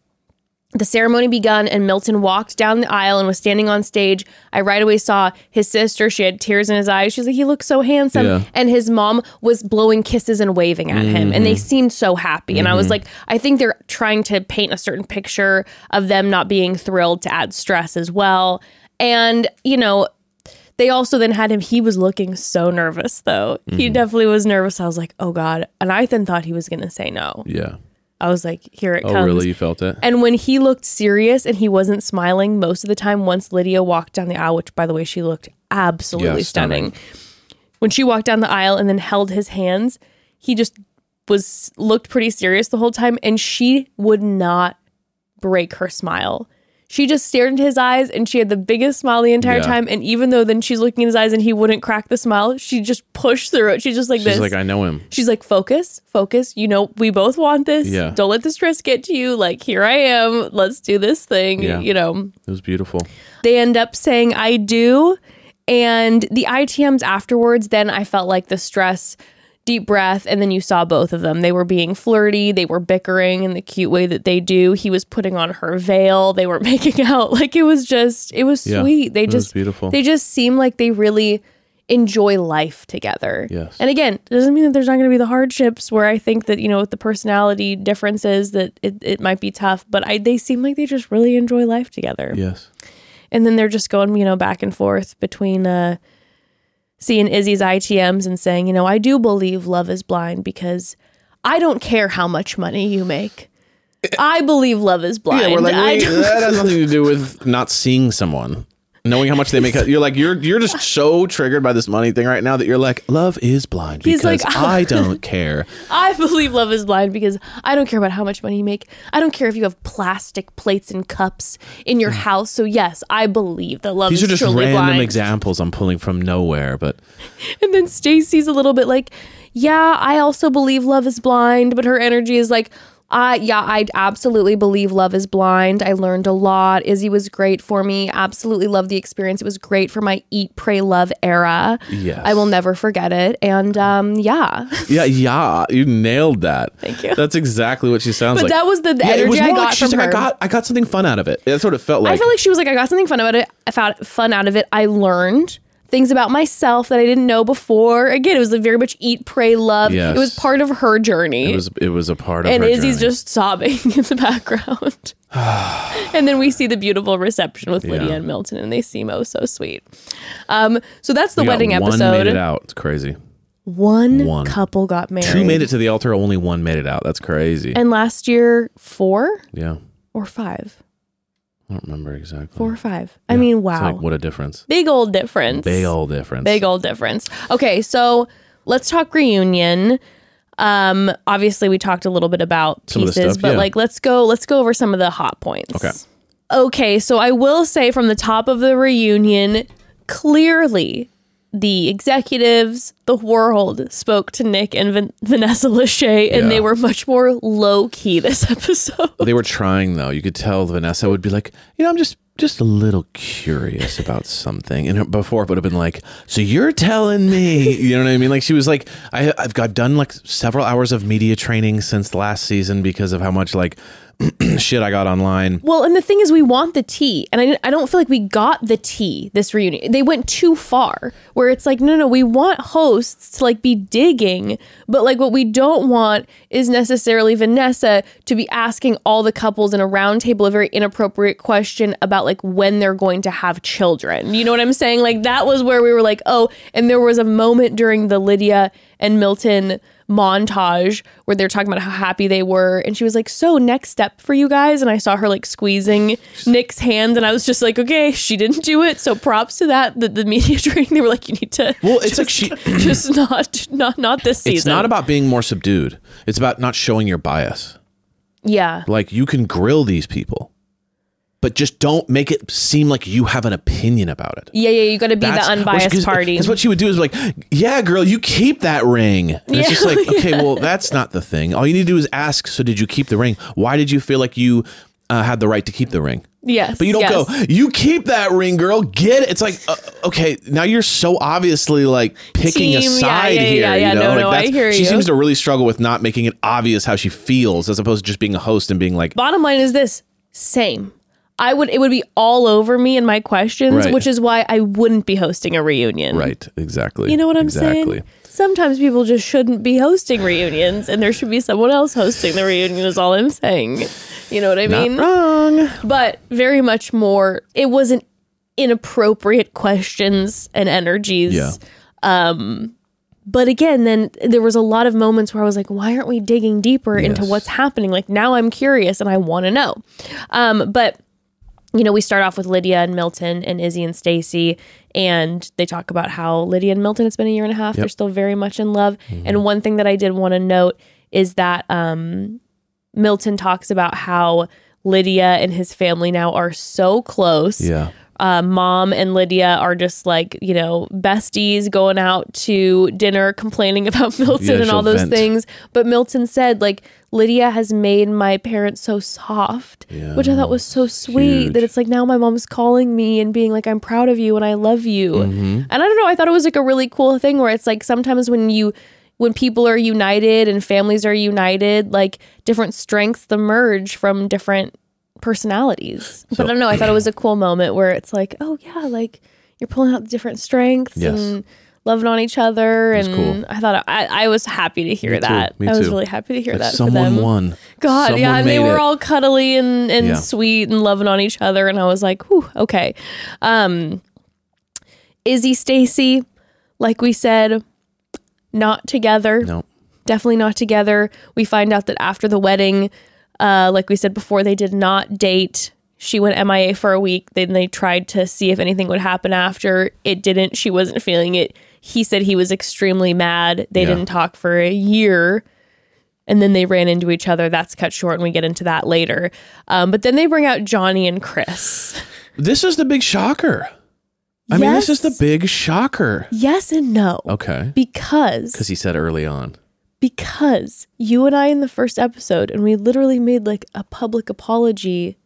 the ceremony begun and Milton walked down the aisle and was standing on stage. I right away saw his sister. She had tears in his eyes. She's like, he looks so handsome. Yeah. And his mom was blowing kisses and waving at him. And they mm-hmm. seemed so happy. And I was mm-hmm. like, I think they're trying to paint a certain picture of them not being thrilled to add stress as well. And, you know, they also then had him. He was looking so nervous, though. He mm-hmm. definitely was nervous. I was like, oh God. And I then thought he was going to say no. Yeah. I was like, here it Oh, comes. really? You felt it? And when he looked serious and he wasn't smiling most of the time, once Lydia walked down the aisle, which by the way, she looked absolutely Yeah, stunning. stunning. When she walked down the aisle and then held his hands, he just was looked pretty serious the whole time and she would not break her smile. She just stared into his eyes and she had the biggest smile the entire Yeah. time. And even though then she's looking in his eyes and he wouldn't crack the smile, she just pushed through it. She's just like She's this. She's like, I know him. She's like, focus, focus. You know, we both want this. Yeah. Don't let the stress get to you. Like, here I am. Let's do this thing. Yeah. You know, It was beautiful. they end up saying, I do. And the ITMs afterwards, then I felt like the stress, deep breath. And then you saw both of them. They were being flirty. They were bickering in the cute way that they do. He was putting on her veil. They were making out. Like, it was just, it was Yeah. sweet. They It was just, beautiful. They just seem like they really enjoy life together. Yes. And again, it doesn't mean that there's not going to be the hardships where I think that, you know, with the personality differences that it, it might be tough, but I they seem like they just really enjoy life together. Yes. And then they're just going, you know, back and forth between uh seeing Izzy's ITMs and saying, you know, I do believe love is blind because I don't care how much money you make. I believe love is blind. Yeah, we're like, I wait, don't- that has nothing to do with not seeing someone. Knowing how much they make, you're like you're you're just so triggered by this money thing right now that you're like, love is blind He's because like, I don't care. I believe love is blind because I don't care about how much money you make. I don't care if you have plastic plates and cups in your mm. house. So yes, I believe that love. These are is just truly random blind. examples I'm pulling from nowhere, but And then Stacy's a little bit like, yeah, I also believe love is blind, but her energy is like, uh, yeah, I absolutely believe love is blind. I learned a lot. Izzy was great for me. Absolutely loved the experience. It was great for my eat, pray, love era. Yes. I will never forget it. And um, yeah, yeah, yeah, you nailed that. Thank you. That's exactly what she sounds but like. But that was the, the yeah, it energy was I got like she's from like, her. I got I got something fun out of it. That's what it felt like. I felt like she was like, I got something fun about it. I found fun out of it. I learned things about myself that I didn't know before. Again, it was very much eat, pray, love. Yes. It was part of her journey. it was it was a part of her. and her Izzy's journey. just sobbing in the background. and then we see the beautiful reception with Lydia Yeah. and Milton, and they seem oh so sweet. Um, so that's the We got wedding one episode. made it out. It's crazy. One, One. couple got married. Two made it to the altar. Only one made it out. That's crazy. And last year, four yeah, or five? I don't remember exactly. Four or five. I mean, It's wow. like what a difference. Big old difference. Big old difference. Big old difference. Okay, so let's talk reunion. Um, obviously we talked a little bit about Some pieces, stuff, but yeah. like let's go let's go over some of the hot points. Okay. Okay, so I will say from the top of the reunion, clearly the executives, the world spoke to Nick and Van- Vanessa Lachey, and Yeah. they were much more low key this episode. They were trying though. You could tell Vanessa would be like, you know, I'm just just a little curious about something. And before it would have been like, so you're telling me, you know what I mean? Like she was like, I, I've got done like several hours of media training since last season because of how much like shit I got online. Well, and the thing is, we want the tea, and I, I don't feel like we got the tea this reunion. They went too far, where it's like, no, no, we want hosts to like be digging, but like what we don't want is necessarily Vanessa to be asking all the couples in a roundtable a very inappropriate question about like when they're going to have children. You know what I'm saying? Like that was where we were like, oh, and there was a moment during the Lydia and Milton montage where they're talking about how happy they were. And she was like, So, next step for you guys. And I saw her like squeezing Nick's hand. And I was just like, Okay, she didn't do it. So, props to that. The, the media training, they were like, You need to. Well, it's like just- she- just not, not, not this season. It's not about being more subdued. It's about not showing your bias. yeah. Like you can grill these people, but just don't make it seem like you have an opinion about it. Yeah, yeah, you got to be the That's- unbiased well, 'cause- party. Because what she would do is like, yeah, girl, you keep that ring. And it's just like, okay, well, that's not the thing. All you need to do is ask. So did you keep the ring? Why did you feel like you uh, had the right to keep the ring? yes, But you don't yes. go, you keep that ring, girl. Get it. It's like, uh, okay, now you're so obviously like picking a Team, yeah, side yeah, here. yeah, you yeah. know? No, like no, I that's- hear she you. seems to really struggle with not making it obvious how she feels, as opposed to just being a host and being like, Bottom line is this: same. I would. It would be all over me and my questions, Right. which is why I wouldn't be hosting a reunion. right, exactly. You know what I'm exactly. saying? Sometimes people just shouldn't be hosting reunions, and there should be someone else hosting the reunion. Is all I'm saying. You know what I mean? Wrong. but very much more it wasn't inappropriate questions and energies Yeah. Um but again then there was a lot of moments where i was like why aren't we digging deeper into what's happening like now i'm curious and i want to know um, but you know we start off with lydia and milton and izzy and stacy and they talk about how lydia and milton it's been a year and a half they're still very much in love Mm-hmm. and one thing that i did want to note is that um, milton talks about how lydia and his family now are so close Yeah. Uh, mom and Lydia are just like, you know, besties going out to dinner complaining about Milton Yeah, and all those vent. things. But Milton said, like, Lydia has made my parents so soft, which I thought was so sweet Huge. that it's like now my mom's calling me and being like, I'm proud of you and I love you. Mm-hmm. And I don't know, I thought it was like a really cool thing where it's like sometimes when you, when people are united and families are united, like different strengths emerge from different personalities. but I don't know. I thought it was a cool moment where it's like, oh yeah, like you're pulling out the different strengths Yes. and loving on each other. And cool. I thought I, I was happy to hear Me that. I was really happy to hear Like that. for someone them. won. God, yeah, and they were it. all cuddly and, and Yeah. sweet and loving on each other, and I was like, whew, okay. Um, Izzy, Stacy, like we said, not together No. definitely not together. We find out that after the wedding, uh, like we said before, they did not date. She went MIA for a week. Then they tried to see if anything would happen after. It didn't. She wasn't feeling it. He said he was extremely mad. They Yeah. didn't talk for a year. And then they ran into each other. That's cut short, and we get into that later. Um, but then they bring out Johnie and Chris. This is the big shocker. I mean, this is the big shocker. Yes and no. Okay. Because Because he said early on. Because you and I in the first episode, and we literally made like a public apology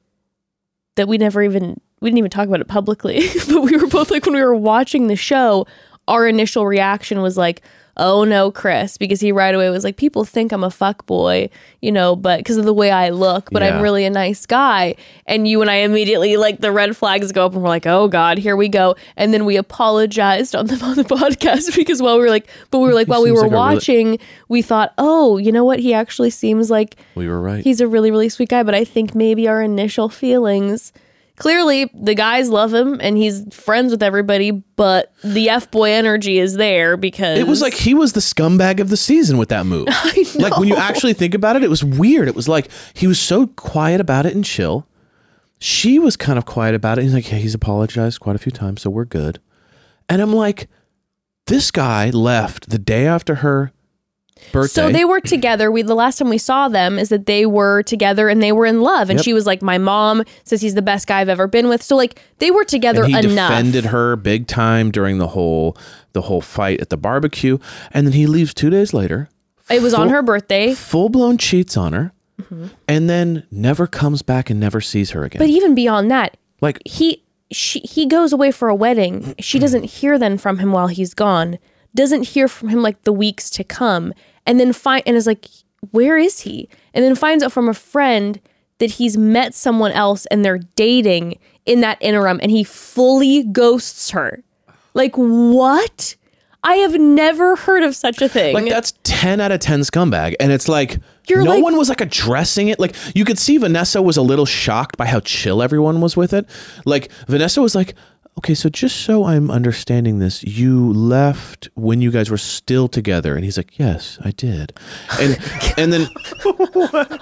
that we never even we didn't even talk about it publicly, but we were both like when we were watching the show, our initial reaction was like, "Oh no, Chris," because he right away was like, "People think I'm a fuck boy, you know, but because of the way I look, but Yeah. I'm really a nice guy." And you and I immediately like the red flags go up, and we're like, "Oh God, here we go." And then we apologized on the on the podcast because while we were like, but we were like while we were like a really- watching, we thought, "Oh, you know what? He actually seems like." We were right. he's a really really sweet guy but i think maybe our initial feelings clearly the guys love him and he's friends with everybody but the f-boy energy is there because It was like he was the scumbag of the season with that move. Like when you actually think about it, it was weird. It was like he was so quiet about it and chill. She was kind of quiet about it. He's like, yeah, he's apologized quite a few times, so we're good. And I'm like, this guy left the day after her birthday. so they were together we the last time we saw them is that they were together and they were in love and Yep. she was like my mom says he's the best guy i've ever been with so like they were together and he enough defended her big time during the whole the whole fight at the barbecue, and then he leaves two days later. it was on her birthday full blown cheats on her, mm-hmm. and then never comes back and never sees her again. but even beyond that like he she he goes away for a wedding. She doesn't hear then from him while he's gone. Doesn't hear from him like the weeks to come, and then find and is like, where is he? And then finds out from a friend that he's met someone else and they're dating in that interim, and he fully ghosts her. Like what? I have never heard of such a thing. Like that's 10 out of 10 scumbag. And it's like, You're no like- one was like addressing it. Like you could see Vanessa was a little shocked by how chill everyone was with it. Like Vanessa was like, okay, so just so I'm understanding this, you left when you guys were still together, and he's like, yes, I did, and and then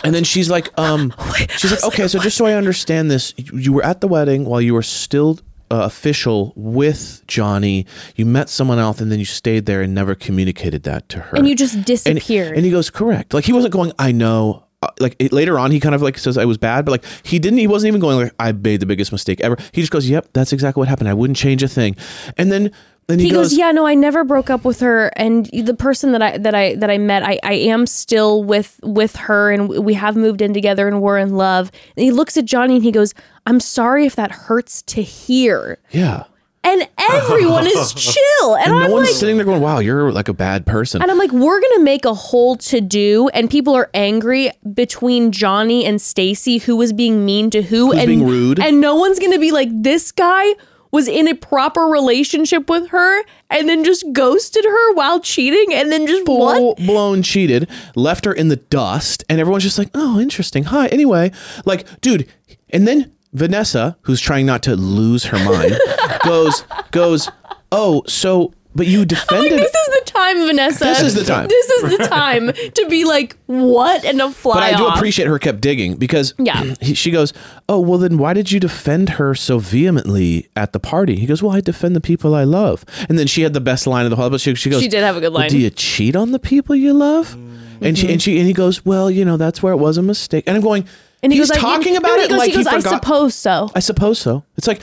and then she's like, um, she's like, okay, so just so I understand this, you, you were at the wedding while you were still. Uh, official with Johnie, you met someone else, and then you stayed there and never communicated that to her. And you just And- disappeared. And, he goes, correct. Like he wasn't going, I know. Uh, Like it, later on, he kind of like says I was bad, but like he didn't. He wasn't even going like I made the biggest mistake ever. He just goes, "Yep, that's exactly what happened. I wouldn't change a thing." And then then he, he goes, yeah no i never broke up with her and the person that i that i that i met i i am still with with her and we have moved in together and we're in love and he looks at johnie and he goes i'm sorry if that hurts to hear yeah." And everyone is chill and, And no i'm one's like sitting there going, "Wow, you're like a bad person." and I'm like, we're gonna make a whole to do, and people are angry between Johnie and Stacy, who was being mean to who, and being rude. and no one's gonna be like, this guy was in a proper relationship with her, and then just ghosted her while cheating, and then just what? Full blown cheated, left her in the dust, and everyone's just like, "Oh, interesting." Hi. Anyway, like, dude, and then Vanessa, who's trying not to lose her mind, goes goes, "Oh, so but you Like defended." this is the time, Vanessa. This is the time. This is the time to be like, what, and to fly but I do off. appreciate her kept digging because Yeah. he, she goes, "Oh, well then why did you defend her so vehemently at the party?" He goes, "Well, I defend the people I love." And then she had the best line of the whole but she, she goes, She did have a good "Well, line. do you cheat on the people you love? And she and mm-hmm. she and he goes, "Well, you know, that's where it was a mistake." And I'm going, And he he's goes, talking no, about he it goes, like he goes, I forgot- suppose so. I suppose so. It's like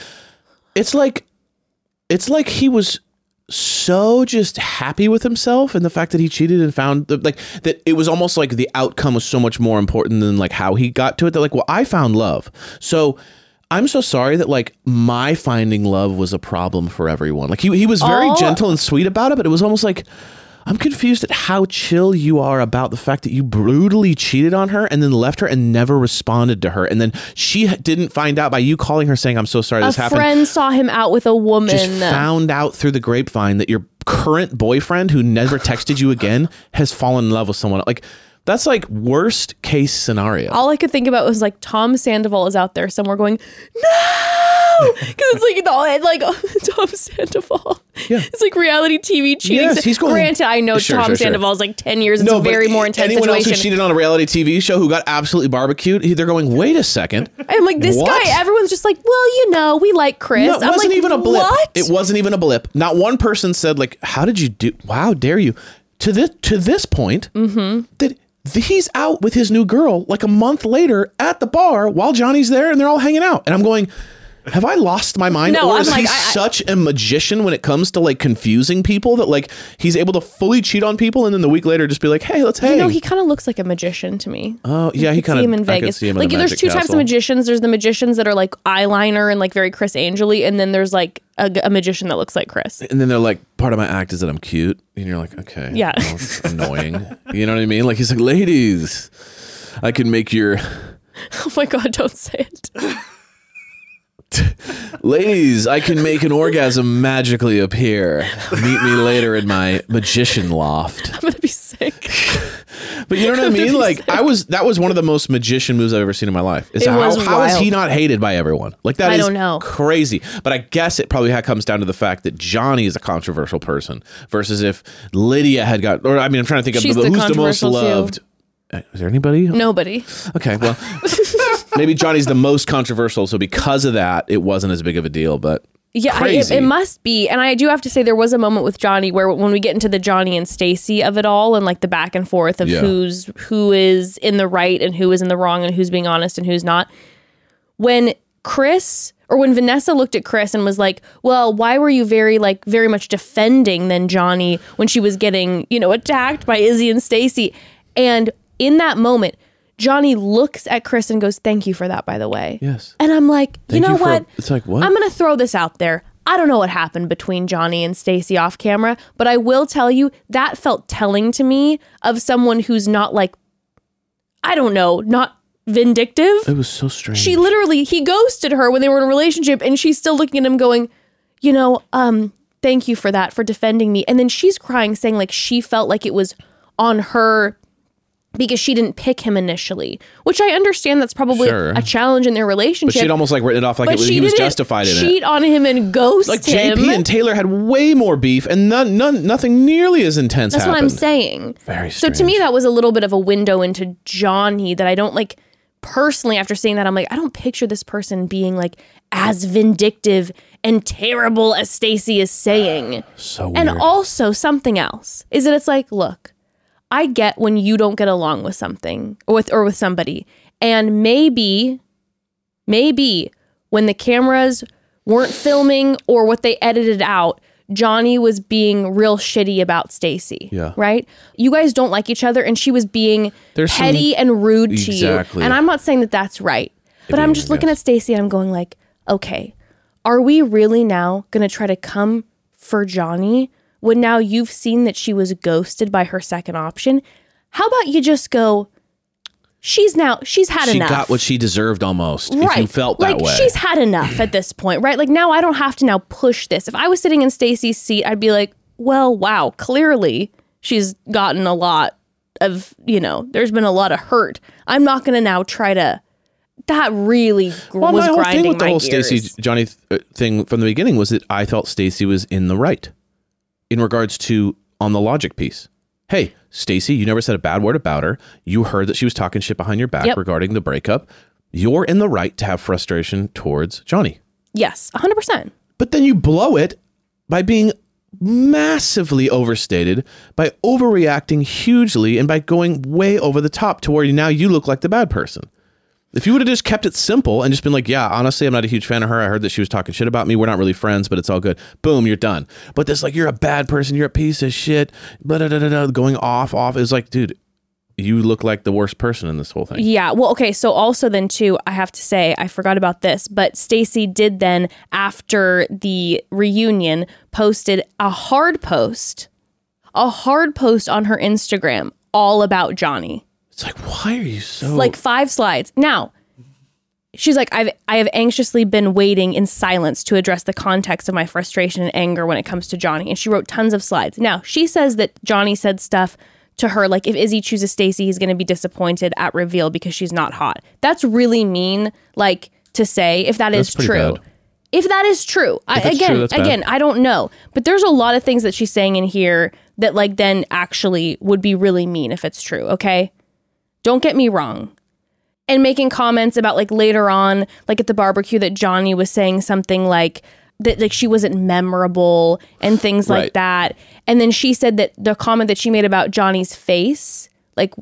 it's like it's like he was so just happy with himself and the fact that he cheated and found the, like that it was almost like the outcome was so much more important than like how he got to it that like well I found love. So I'm so sorry that like my finding love was a problem for everyone. Like he he was very All- gentle and sweet about it, but it was almost like I'm confused at how chill you are about the fact that you brutally cheated on her and then left her and never responded to her. And then she didn't find out by you calling her saying, I'm so sorry A this happened. friend saw him out with a woman. Just found out through the grapevine that your current boyfriend, who never texted you again, has fallen in love with someone. Like, that's like worst case scenario. all I could think about was like Tom Sandoval is out there somewhere going, no, because it's like the like Tom Sandoval. Yeah. it's like reality TV cheating. Yes, he's going- Granted, I know Sure, Tom sure, sure. Sandoval's like ten years. It's a very more intense anyone else who cheated on a reality TV show who got absolutely barbecued, they're going, wait a second. I'm like this What? guy. Everyone's just like, well, you know, we like Chris. No, it I'm wasn't like, even a blip. What? It wasn't even a blip. Not one person said like, "How did you do? Wow, dare you?" To this to this point, Mm-hmm. that he's out with his new girl like a month later at the bar while Johnie's there and they're all hanging out, and I'm going. Have I lost my mind? No, or I'm is like, he I- such a magician when it comes to like confusing people that like he's able to fully cheat on people and then the week later just be like, hey, let's hang. You know, he kind of looks like a magician to me. oh yeah, he kind see of him in Vegas. See him in like a there's two types of magicians. There's the magicians that are like eyeliner and like very Criss Angely, and then there's like a, a magician that looks like Chris. And then they're like, part of my act is that I'm cute. And you're like, okay. Yeah. well, annoying. You know what I mean? Like, he's like, ladies, I can make your, Oh my god, don't say it. ladies, I can make an orgasm magically appear. Meet me later in my magician loft. I'm gonna be sick. But you know what I mean? Like, I was, that was one of the most magician moves I've ever seen in my life. Is It how, was how is he not hated by everyone? Like, that I is don't know. crazy. But I guess it probably comes down to the fact that Johnie is a controversial person versus if Lydia had got, or I mean, I'm trying to think of the, the who's the most controversial too. loved. Uh, Is there anybody? Nobody. Okay, well, maybe Johnie's the most controversial, so because of that, it wasn't as big of a deal. But Yeah, I, it, it must be. And I do have to say, there was a moment with Johnie where when we get into the Johnie and Stacy of it all, and like the back and forth of Yeah. who's who is in the right and who is in the wrong, and who's being honest and who's not. When Chris or when Vanessa looked at Chris and was like, "Well, why were you very like very much defending then Johnie when she was getting you know attacked by Izzy and Stacy?" And in that moment, Johnie looks at Chris and goes, "Thank you for that, by the way." Yes. And I'm like, Thank you know you for- what? it's like, what? I'm gonna throw this out there. I don't know what happened between Johnie and Stacy off camera, but I will tell you that felt telling to me of someone who's not like, I don't know, not vindictive. it was so strange. She literally he ghosted her when they were in a relationship, and she's still looking at him, going, you know, um, thank you for that for defending me. And then she's crying, saying like she felt like it was on her because she didn't pick him initially, which I understand that's probably Sure. a challenge in their But relationship. she'd almost like written it off like it was, she he was justified in it. cheat on him and ghost Like him. JP and Taylor had way more beef, and none, none, nothing nearly as intense. That's what I'm saying. Very So to me, that was a little bit of a window into Johnie that I don't like personally. After seeing that, I'm like, I don't picture this person being like as vindictive and terrible as Stacy is saying. So weird. And also something else is that it's like, look, I get when you don't get along with something or with or with somebody, and maybe, maybe when the cameras weren't filming or what they edited out, Johnie was being real shitty about Stacy. Yeah. Right? You guys don't like each other, and she was being There's some- petty and rude to you. Exactly. And I'm not saying that that's right, but Maybe, I'm just looking guess. at Stacy and I'm going like, okay, are we really now going to try to come for Johnie when now you've seen that she was ghosted by her second option? How about you just go? She's now she's had she enough. got what she deserved almost. right. If you felt like that way. she's had enough at this point, right? Like now I don't have to now push this. If I was sitting in Stacy's seat, I'd be like, well, wow, clearly she's gotten a lot of, you know, there's been a lot of hurt. I'm not going to now try to. That really gr- well, was my whole grinding thing with the whole Stacy Johnie th- uh, thing from the beginning was that I felt Stacy was in the right in regards to on the logic piece. Hey, Stacy, you never said a bad word about her. You heard that she was talking shit behind your back Yep. regarding the breakup. You're in the right to have frustration towards Johnie. Yes, 100%. But then you blow it by being massively overstated, by overreacting hugely, and by going way over the top to where now you look like the bad person. If you would have just kept it simple and just been like, yeah, honestly, I'm not a huge fan of her. I heard that she was talking shit about me. We're not really friends, but it's all good. Boom, you're done. But this, like, you're a bad person. You're a piece of shit. Blah, blah, blah, blah, blah, going off, off. It's like, dude, you look like the worst person in this whole thing. Yeah. Well, okay. So also then too, I have to say I forgot about this, but Stacy did then after the reunion posted a hard post, a hard post on her Instagram all about Johnie. It's like, why are you so Like five slides. Now, she's like I've I have anxiously been waiting in silence to address the context of my frustration and anger when it comes to Johnie and she wrote tons of slides. Now, she says that Johnie said stuff to her like if Izzy chooses Stacy, he's going to be disappointed at reveal because she's not hot. That's really mean like to say if that is That's pretty true. bad. If that is true. I, it's again, true, that's bad. again, I don't know. But there's a lot of things that she's saying in here that like then actually would be really mean if it's true, okay? Don't get me wrong. And making comments about like later on, like at the barbecue, that Johnie was saying something like that like she wasn't memorable and things like Right. that. And then she said that the comment that she made about Johnie's face, like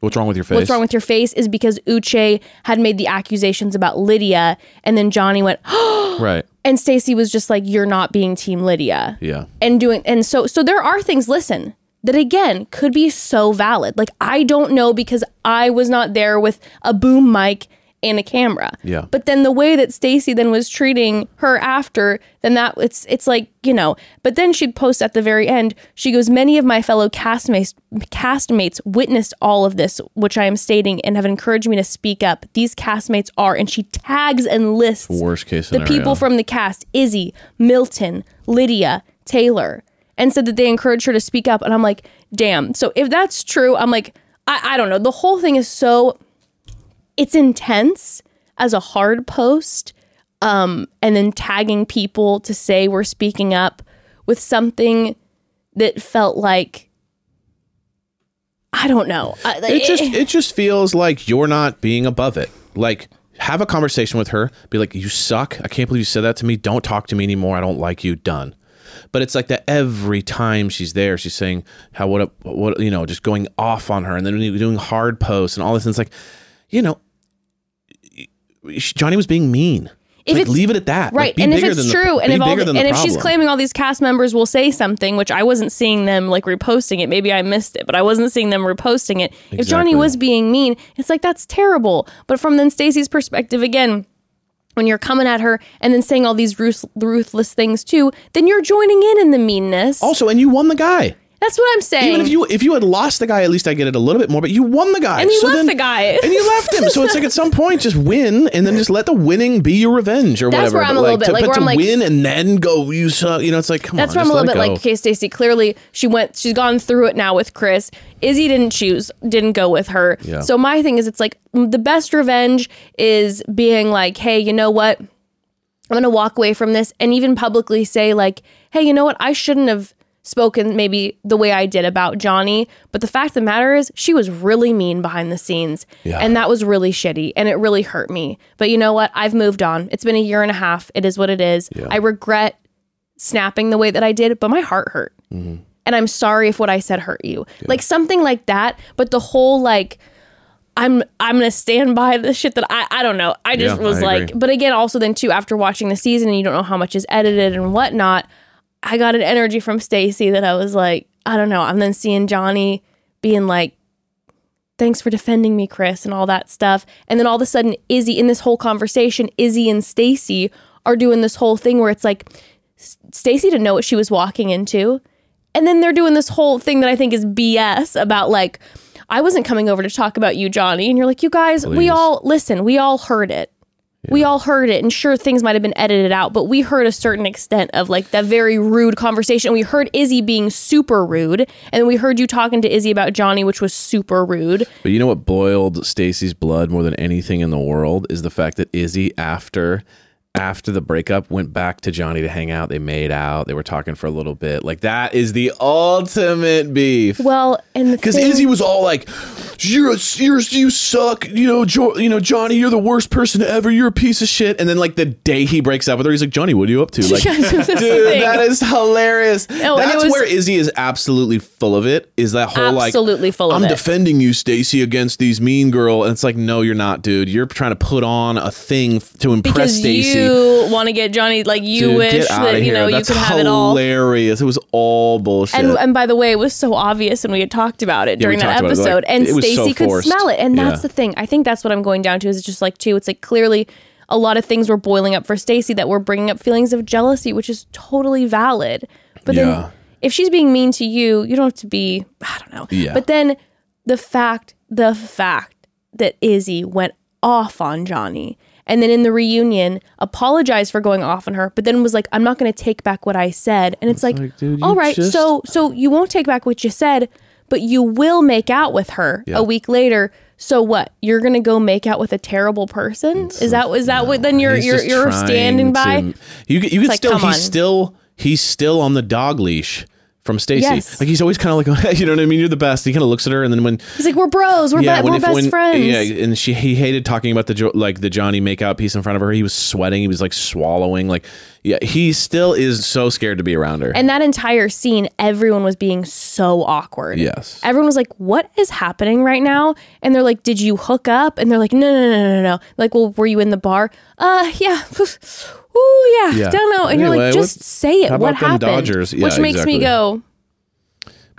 What's wrong with your face? what's wrong with your face, is because Uche had made the accusations about Lydia, and then Johnie went, Right. and Stacy was just like, "You're not being Team Lydia." Yeah. and doing and so so there are things listen that again could be so valid. Like i don't know because i was not there with a boom mic and a camera. Yeah. but then the way that stacy then was treating her after then that it's it's like you know but then she'd post at the very end she goes many of my fellow castmates castmates witnessed all of this which i am stating and have encouraged me to speak up. These castmates are and she tags and lists Worst case the people from the cast Izzy, Milton, Lydia, Taylor, and said that they encouraged her to speak up. And I'm like, damn. So if that's true, I'm like, I, I don't know. The whole thing is so it's intense as a hard post. Um, and then tagging people to say we're speaking up with something that felt like I don't know. I, it just it just feels like you're not being above it. Like have a conversation with her, be like, "You suck. I can't believe you said that to me. Don't talk to me anymore. I don't like you." Done. But it's like that every time she's there, she's saying how what what you know, just going off on her, and then doing hard posts and all this. And it's like, you know, Johnie was being mean. If like, leave it at that. Like, right be and if it's than the- true and if all the, and if she's claiming all these cast members will say something which i wasn't seeing them like reposting it maybe i missed it but i wasn't seeing them reposting it if johnie was being mean it's like that's terrible but from then stacy's perspective again when you're coming at her and then saying all these ruth- ruthless things too then you're joining in in the meanness also, and you won the guy. That's what I'm saying. Even if you if you had lost the guy, at least I get it a little bit more. But you won the guy, And you so left then- the guy. and you left him. So it's like at some point, just win, and then just let the winning be your revenge or That's whatever. where I'm But, a little like, bit to, like, where to I'm like- win and then go, you suck. You know, it's like come That's on. That's where I'm a little bit it like, okay, Stacy, clearly she went, she's gone through it now with Chris. Izzy didn't choose, didn't go with her. Yeah. So my thing is, it's like the best revenge is being like, hey, you know what? I'm going to walk away from this and even publicly say, like, hey, you know what? I shouldn't have spoken maybe the way I did about Johnie. But the fact of the matter is, she was really mean behind the scenes. Yeah. And that was really shitty and it really hurt me. But you know what? I've moved on. It's been a year and a half. It is what it is. Yeah. I regret snapping the way that I did, but my heart hurt. Mm-hmm. And I'm sorry if what I said hurt you. Like something like that. But the whole like, I'm I'm gonna stand by the shit that I I don't know. I just Yeah, was I like, but again, also then too after watching the season and you don't know how much is edited and whatnot, I got an energy from Stacy that I was like, I don't know. I'm then seeing Johnie being like, thanks for defending me, Chris, and all that stuff. And then all of a sudden, Izzy in this whole conversation, Izzy and Stacy are doing this whole thing where it's like Stacy didn't know what she was walking into. And then they're doing this whole thing that I think is BS about like, I wasn't coming over to talk about you, Johnie. And you're like, you guys, we all listen, we all heard it. We all heard it, and sure, things might have been edited out, but we heard a certain extent of like that very rude conversation. We heard Izzy being super rude, and we heard you talking to Izzy about Johnie, which was super rude. But you know what boiled Stacy's blood more than anything in the world is the fact that Izzy after after the breakup went back to Johnie to hang out. They made out. They were talking for a little bit. Like that is the ultimate beef. Well, and Because thing- Izzy was all like, "You're a, you're you suck," you know, jo- you know, Johnie, you're the worst person ever. You're a piece of shit. And then like the day he breaks up with her, he's like, "Johnie, what are you up to?" Like, dude, that is hilarious. That's was- where Izzy is absolutely full of it. Is that whole like, Absolutely full of I'm it. defending you, Stacy, against these mean girl, and it's like, no, you're not, dude. You're trying to put on a thing to impress Stacy. You want to get Johnie, like you Dude, wish that you know That's you could have it all. hilarious. It was all bullshit. And, and by the way, it was so obvious, and we had talked about it Yeah, during that about it, like, episode. and was so Stacy could smell it, and that's Yeah. the thing. I think that's what I'm going down to. Is just like too. It's like clearly a lot of things were boiling up for Stacy that were bringing up feelings of jealousy, which is totally valid. But Yeah. then, if she's being mean to you, you don't have to be. I don't know. Yeah. But then the fact, the fact that Izzy went off on Johnie. And then in the reunion, apologized for going off on her, but then was like, "I'm not going to take back what I said." And it's like, like, dude, all right, just- so so you won't take back what you said, but you will make out with her Yeah. a week later. So what? You're gonna go make out with a terrible person? Is that is that what then you're you're you're standing by? you can- you can like, still he's on. still he's still on the dog leash from Stacy. Yes. Like he's always kind of like you know what I mean. You're the best. He kind of looks at her and then when He's like, we're bros, we're, yeah be- when we're if- best when- friends. yeah and she he hated talking about the jo- like the Johnie makeout piece in front of her. He was sweating. He was like swallowing. Like yeah he still is so scared to be around her. And that entire scene, everyone was being so awkward. Yes. Everyone was like, what is happening right now? And they're like, did you hook up? And they're like, no, no, no, no, no, no. Like, well, were you in the bar? Uh, yeah. Ooh, yeah. Yeah. Don't know. And you're Anyway, like, just what- say it. how what about them happened? Dodgers? Yeah, Which makes exactly. me go,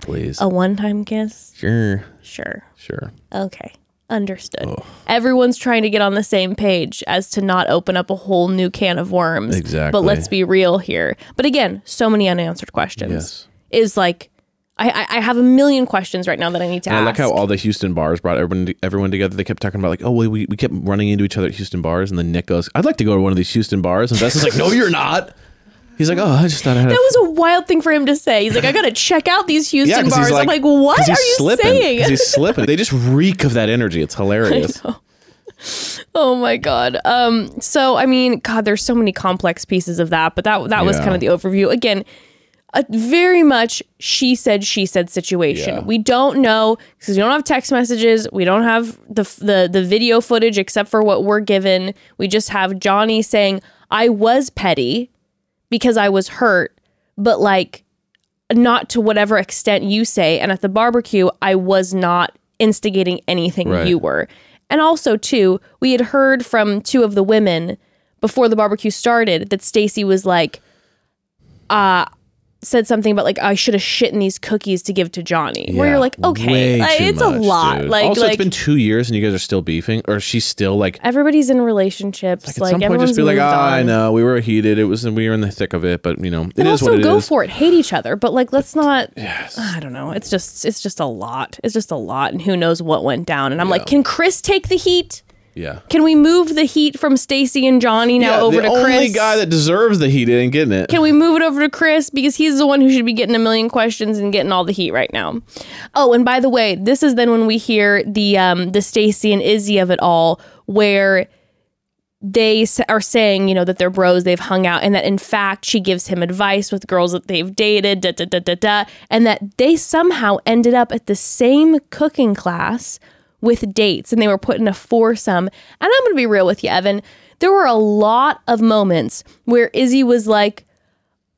Please. a one time kiss? Sure. Sure. Sure. Okay. Understood. Everyone's trying to get on the same page as to not open up a whole new can of worms. Exactly. But let's be real here. But again, so many unanswered questions. Yes. Is like, I, I, have a million questions right now that I need to And I like how all the Houston bars brought everyone everyone together. They kept talking about like, oh, we, we we kept running into each other at Houston bars, and then Nick goes, "I'd like to go to one of these Houston bars," and Dustin's like, "No, you're not." He's like, "Oh, I just thought I had." that was a wild thing for him to say. He's like, I gotta check out these Houston 'cause bars. I'm like, what are you slipping, saying? He's slipping. They just reek of that energy. It's hilarious. Oh my god. Um. So I mean, God, there's so many complex pieces of that, but that that was Yeah. kind of the overview. Again, a very much she said she said situation. Yeah. We don't know because we don't have text messages. We don't have the the the video footage except for what we're given. We just have Johnie saying, "I was petty because I was hurt, but like." Not to whatever extent you say, and at the barbecue, I was not instigating anything Right. you were. And also, too, we had heard from two of the women before the barbecue started that Stacy was like, uh, said something about like I should have shit in these cookies to give to Johnie. Where you're like, okay, like, too it's a lot. dude. Like, also, like it's been two years and you guys are still beefing, or she's still like. everybody's in relationships. Like Like, some point, just be like, moved ah, I know we were heated. It was we were in the thick of it, but you know, it is And also what it is. go for it. Hate each other, but like let's not. Yes. I don't know. It's just it's just a lot. It's just a lot, and who knows what went down. And I'm like, can Chris take the heat? Yeah. Can we move the heat from Stacy and Johnie now yeah, over the to only Chris? guy that deserves the heat ain't getting it. Can we move it over to Chris because he's the one who should be getting a million questions and getting all the heat right now? Oh, and by the way, this is then when we hear the um the Stacy and Izzy of it all, where they are saying, you know, that they're bros, they've hung out, and that in fact she gives him advice with girls that they've dated, da da da da da, and that they somehow ended up at the same cooking class with dates, and they were put in a foursome. And I'm gonna be real with you, Evan. There were a lot of moments where Izzy was like,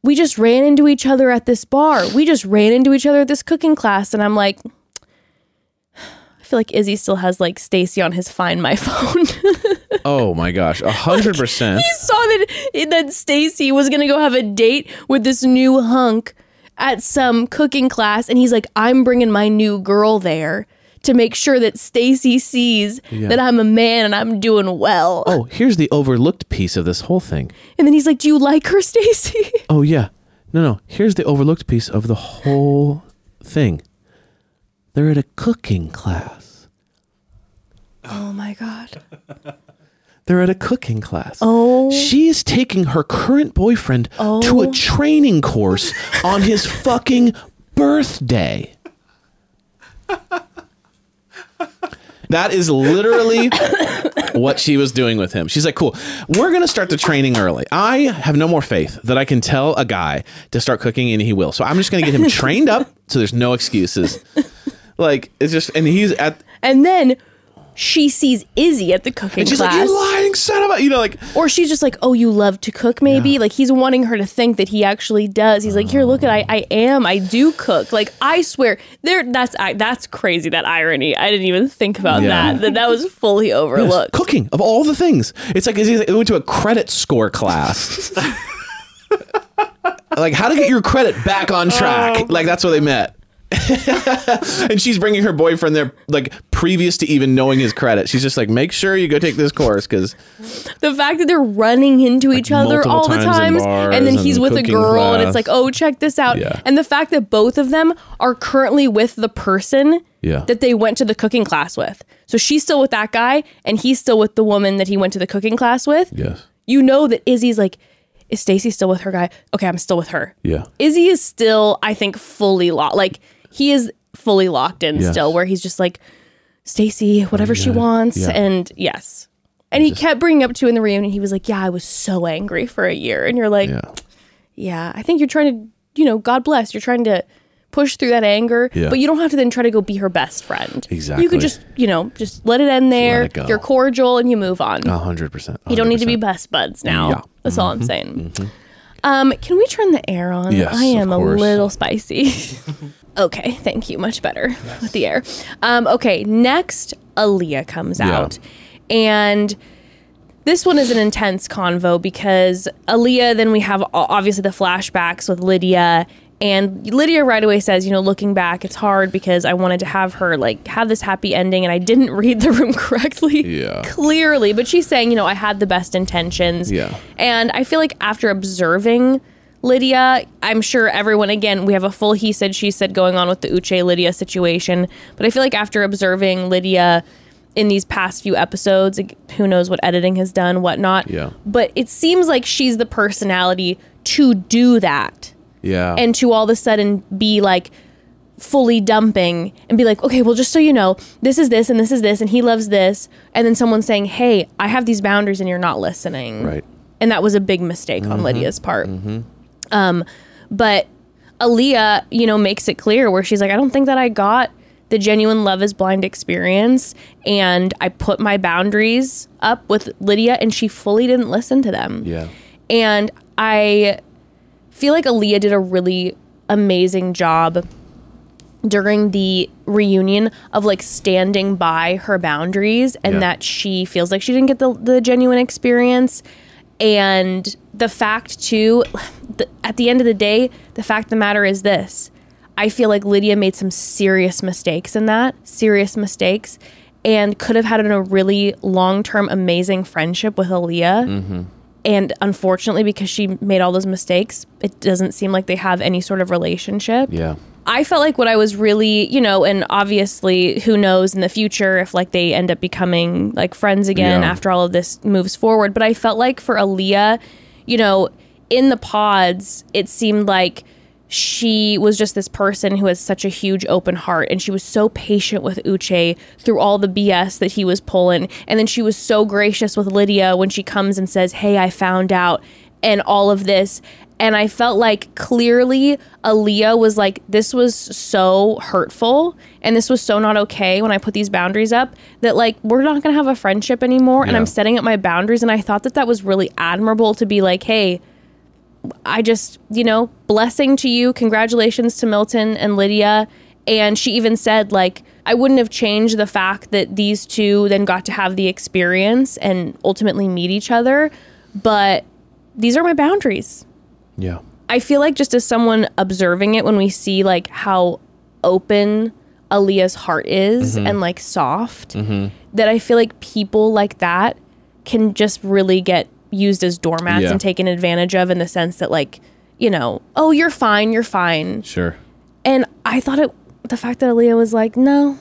we just ran into each other at this bar. We just ran into each other at this cooking class. And I'm like, I feel like Izzy still has like Stacy on his Find My phone. Oh my gosh, a hundred percent. he saw that that Stacy was gonna go have a date with this new hunk at some cooking class, and he's like, "I'm bringing my new girl there to make sure that Stacy sees that I'm a man and I'm doing well." Oh, here's the overlooked piece of this whole thing. And then he's like, "Do you like her, Stacy?" Oh yeah, no, no. Here's the overlooked piece of the whole thing. They're at a cooking class. oh my god. They're at a cooking class. Oh. She is taking her current boyfriend to a oh. training course on his fucking birthday. That is literally what she was doing with him. She's like, cool, we're going to start the training early. I have no more faith that I can tell a guy to start cooking and he will. So I'm just going to get him trained up so there's no excuses. Like, it's just, and he's at, And then she sees Izzy at the cooking and she's class. like, you lying son of a, you know, like, Or she's just like, oh, you love to cook, maybe? Like he's wanting her to think that he actually does. He's like, here, look at I, I am, I do cook. Like I swear, there. That's I, that's crazy. That irony. I didn't even think about Yeah. that. That that was fully overlooked. cooking of all the things. It's like he went to a credit score class. like how to get your credit back on track. Oh. Like that's where they met. and she's bringing her boyfriend there, like previous to even knowing his credit. She's just like, make sure you go take this course because The fact that they're running into each other all the times and then and he's with a girl, and it's like, oh, check this out. Yeah. And the fact that both of them are currently with the person Yeah. that they went to the cooking class with. So she's still with that guy, and he's still with the woman that he went to the cooking class with. yes, you know that Izzy's like, is Stacy still with her guy? Okay, I'm still with her. yeah, Izzy is still, I think, fully locked. Like he is fully locked in Yes. still, where he's just like, Stacy, whatever she wants, Yeah. and yes. And he kept bringing up to in the reunion. He was like, "Yeah, I was so angry for a year," and you're like, yeah. "Yeah, I think you're trying to, you know, God bless, you're trying to." Push through that anger, Yeah. but you don't have to then try to go be her best friend. Exactly. You could just, you know, just let it end there. it. You're cordial and you move on. A hundred percent. You don't need to be best buds now. Yeah. That's all I'm saying. Um, can we turn the air on? Yes, I am a little spicy. okay, thank you. Much better with the air. Um, okay, next Aaliyah comes Yeah. out. And this one is an intense convo because Aaliyah, then we have obviously the flashbacks with Lydia. And Lydia right away says, you know, looking back, it's hard because I wanted to have her like have this happy ending and I didn't read the room correctly. Yeah. Clearly. But she's saying, you know, I had the best intentions. Yeah. And I feel like after observing Lydia, I'm sure everyone, again, we have a full he said, she said going on with the Uche Lydia situation. But I feel like after observing Lydia in these past few episodes, who knows what editing has done, whatnot. Yeah. But it seems like she's the personality to do that Yeah. and to all of a sudden be like fully dumping and be like, okay, well, just so you know, this is this and this is this, and he loves this. And then someone saying, hey, I have these boundaries and you're not listening. right. And that was a big mistake Mm-hmm. on Lydia's part. Um, but Aaliyah, you know, makes it clear where she's like, I don't think that I got the genuine love is blind experience. And I put my boundaries up with Lydia and she fully didn't listen to them. Yeah. And I feel like Aaliyah did a really amazing job during the reunion of like standing by her boundaries and Yeah. that she feels like she didn't get the, the genuine experience. And the fact too the, at the end of the day, the fact of the matter is this. I feel like Lydia made some serious mistakes in that, serious mistakes, and could have had a really long term amazing friendship with Aaliyah. Mm-hmm. And unfortunately, because she made all those mistakes, it doesn't seem like they have any sort of relationship. Yeah. I felt like what I was really, you know, and obviously who knows in the future if like they end up becoming like friends again Yeah. after all of this moves forward. But I felt like for Aaliyah, you know, in the pods, it seemed like she was just this person who has such a huge open heart and she was so patient with Uche through all the BS that he was pulling. And then she was so gracious with Lydia when she comes and says, Hey, I found out and all of this. And I felt like clearly Aaliyah was like, this was so hurtful and this was so not okay when I put these boundaries up that like we're not gonna have a friendship anymore. And Yeah. I'm setting up my boundaries. And I thought that that was really admirable to be like, hey, I just, you know, blessing to you. Congratulations to Milton and Lydia. And she even said, like, I wouldn't have changed the fact that these two then got to have the experience and ultimately meet each other. But these are my boundaries. Yeah. I feel like just as someone observing it when we see like how open Aaliyah's heart is mm-hmm. and like soft, mm-hmm. that I feel like people like that can just really get used as doormats Yeah. and taken advantage of in the sense that like, you know, oh, you're fine, you're fine. Sure. And I thought it the fact that Aaliyah was like, no,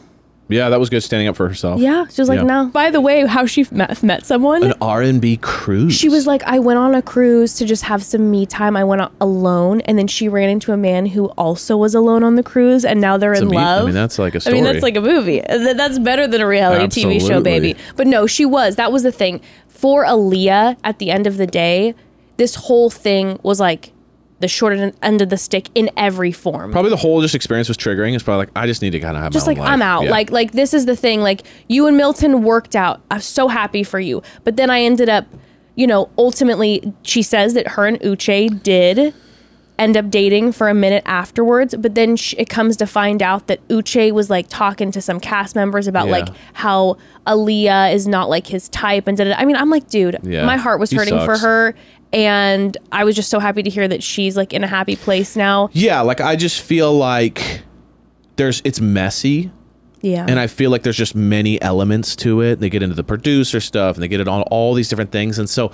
Yeah, that was good standing up for herself. yeah, she was like, Yeah. no. By the way, how she met, met someone. An R and B cruise. She was like, I went on a cruise to just have some me time. I went out alone, and then she ran into a man who also was alone on the cruise, and now they're a in me- I love. mean, that's like a I mean, story. that's like a movie. Th- That's better than a reality TV show, Absolutely. baby. But no, she was. That was the thing for Aaliyah. At the end of the day, this whole thing was like the short end of the stick in every form probably the whole just experience was triggering. It's probably like I just need to kind of have just like. I'm out. Yeah. Like like this is the thing. Like you and Milton worked out. I'm so happy for you. But then I ended up, you know, ultimately she says that her and Uche did end up dating for a minute afterwards. But then sh- it comes to find out that Uche was like talking to some cast members about Yeah. like how Aaliyah is not like his type and da-da-da. I mean, I'm like, dude, Yeah. my heart was He hurting for her. And I was just so happy to hear that she's like in a happy place now. yeah, like I just feel like there's it's messy. Yeah. And I feel like there's just many elements to it. They get into the producer stuff and they get it on all these different things. And so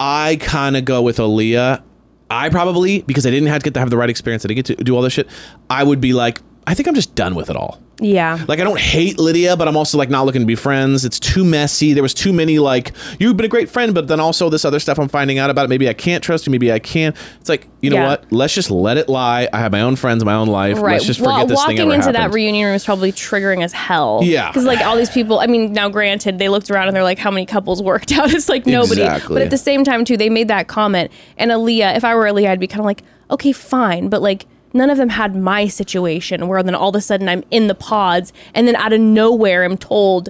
I kind of go with Aaliyah. I probably, because I didn't have to get to have the right experience, I didn't get to do all this shit, I would be like, I think I'm just done with it all. Yeah. Like I don't hate Lydia, but I'm also like not looking to be friends. It's too messy. There was too many like you've been a great friend, but then also this other stuff I'm finding out about it. Maybe I can't trust you. Maybe I can. It's like you know Yeah. what? Let's just let it lie. I have my own friends, my own life. Right. Let's just Well, this walking thing ever into that reunion room is probably triggering as hell. Yeah. Because like all these people, I mean, now granted, they looked around and they're like, how many couples worked out? It's like nobody. Exactly. But at the same time, too, they made that comment. And Aaliyah, if I were Aaliyah, I'd be kind of like, okay, fine, but like. None of them had my situation where then all of a sudden I'm in the pods and then out of nowhere I'm told,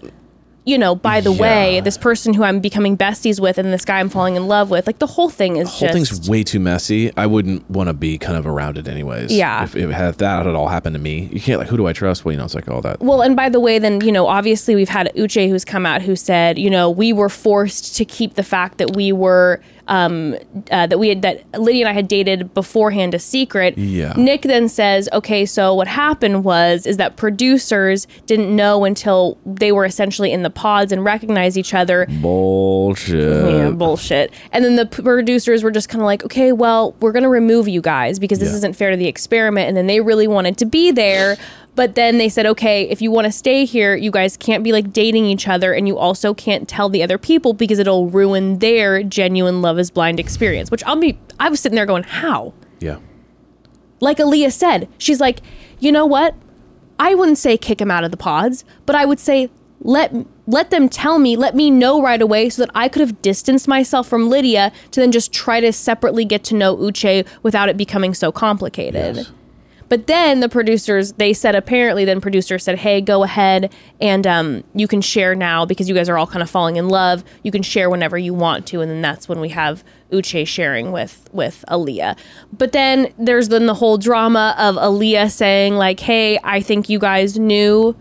you know, by the way, this person who I'm becoming besties with and this guy I'm falling in love with, like the whole thing is whole just thing's way too messy. I wouldn't want to be kind of around it anyways. Yeah. If, if had that had all happened to me, you can't like who do I trust? Well, you know, it's like all that. Well, and by the way, then, you know, obviously we've had Uche who's come out who said, you know, we were forced to keep the fact that we were, um, uh, that we had, that Lydia and I had dated beforehand a secret. Yeah. Nick then says, okay, so what happened was, is that producers didn't know until they were essentially in the pods and recognized each other Bullshit. yeah, bullshit. And then the p- producers were just kind of like, okay, well, we're going to remove you guys because this Yeah. isn't fair to the experiment. And then they really wanted to be there. But then they said, okay, if you want to stay here, you guys can't be like dating each other. And you also can't tell the other people because it'll ruin their genuine love is blind experience. Which I'll be, I was sitting there going, how? Yeah. like Aaliyah said, she's like, you know what? I wouldn't say kick him out of the pods, but I would say let let them tell me, let me know right away so that I could have distanced myself from Lydia to then just try to separately get to know Uche without it becoming so complicated. Yes. But then the producers, they said apparently, then producers said, "Hey, go ahead and um, you can share now because you guys are all kind of falling in love. You can share whenever you want to." And then that's when we have Uche sharing with with Aaliyah. But then there's then the whole drama of Aaliyah saying like, "Hey, I think you guys knew."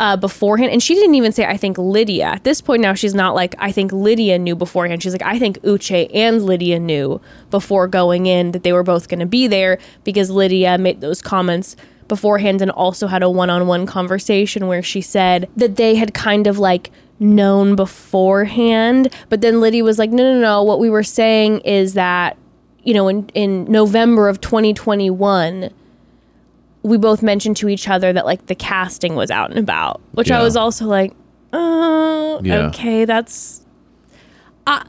Uh, beforehand. And she didn't even say, I think Lydia. At this point now, she's not like, I think Lydia knew beforehand. She's like, I think Uche and Lydia knew before going in that they were both going to be there because Lydia made those comments beforehand and also had a one on one conversation where she said that they had kind of like known beforehand. But then Lydia was like, no, no, no. What we were saying is that, you know, in, in November of 2021, we both mentioned to each other that like the casting was out and about, which I was also like, oh, Yeah. okay, that's. Uh,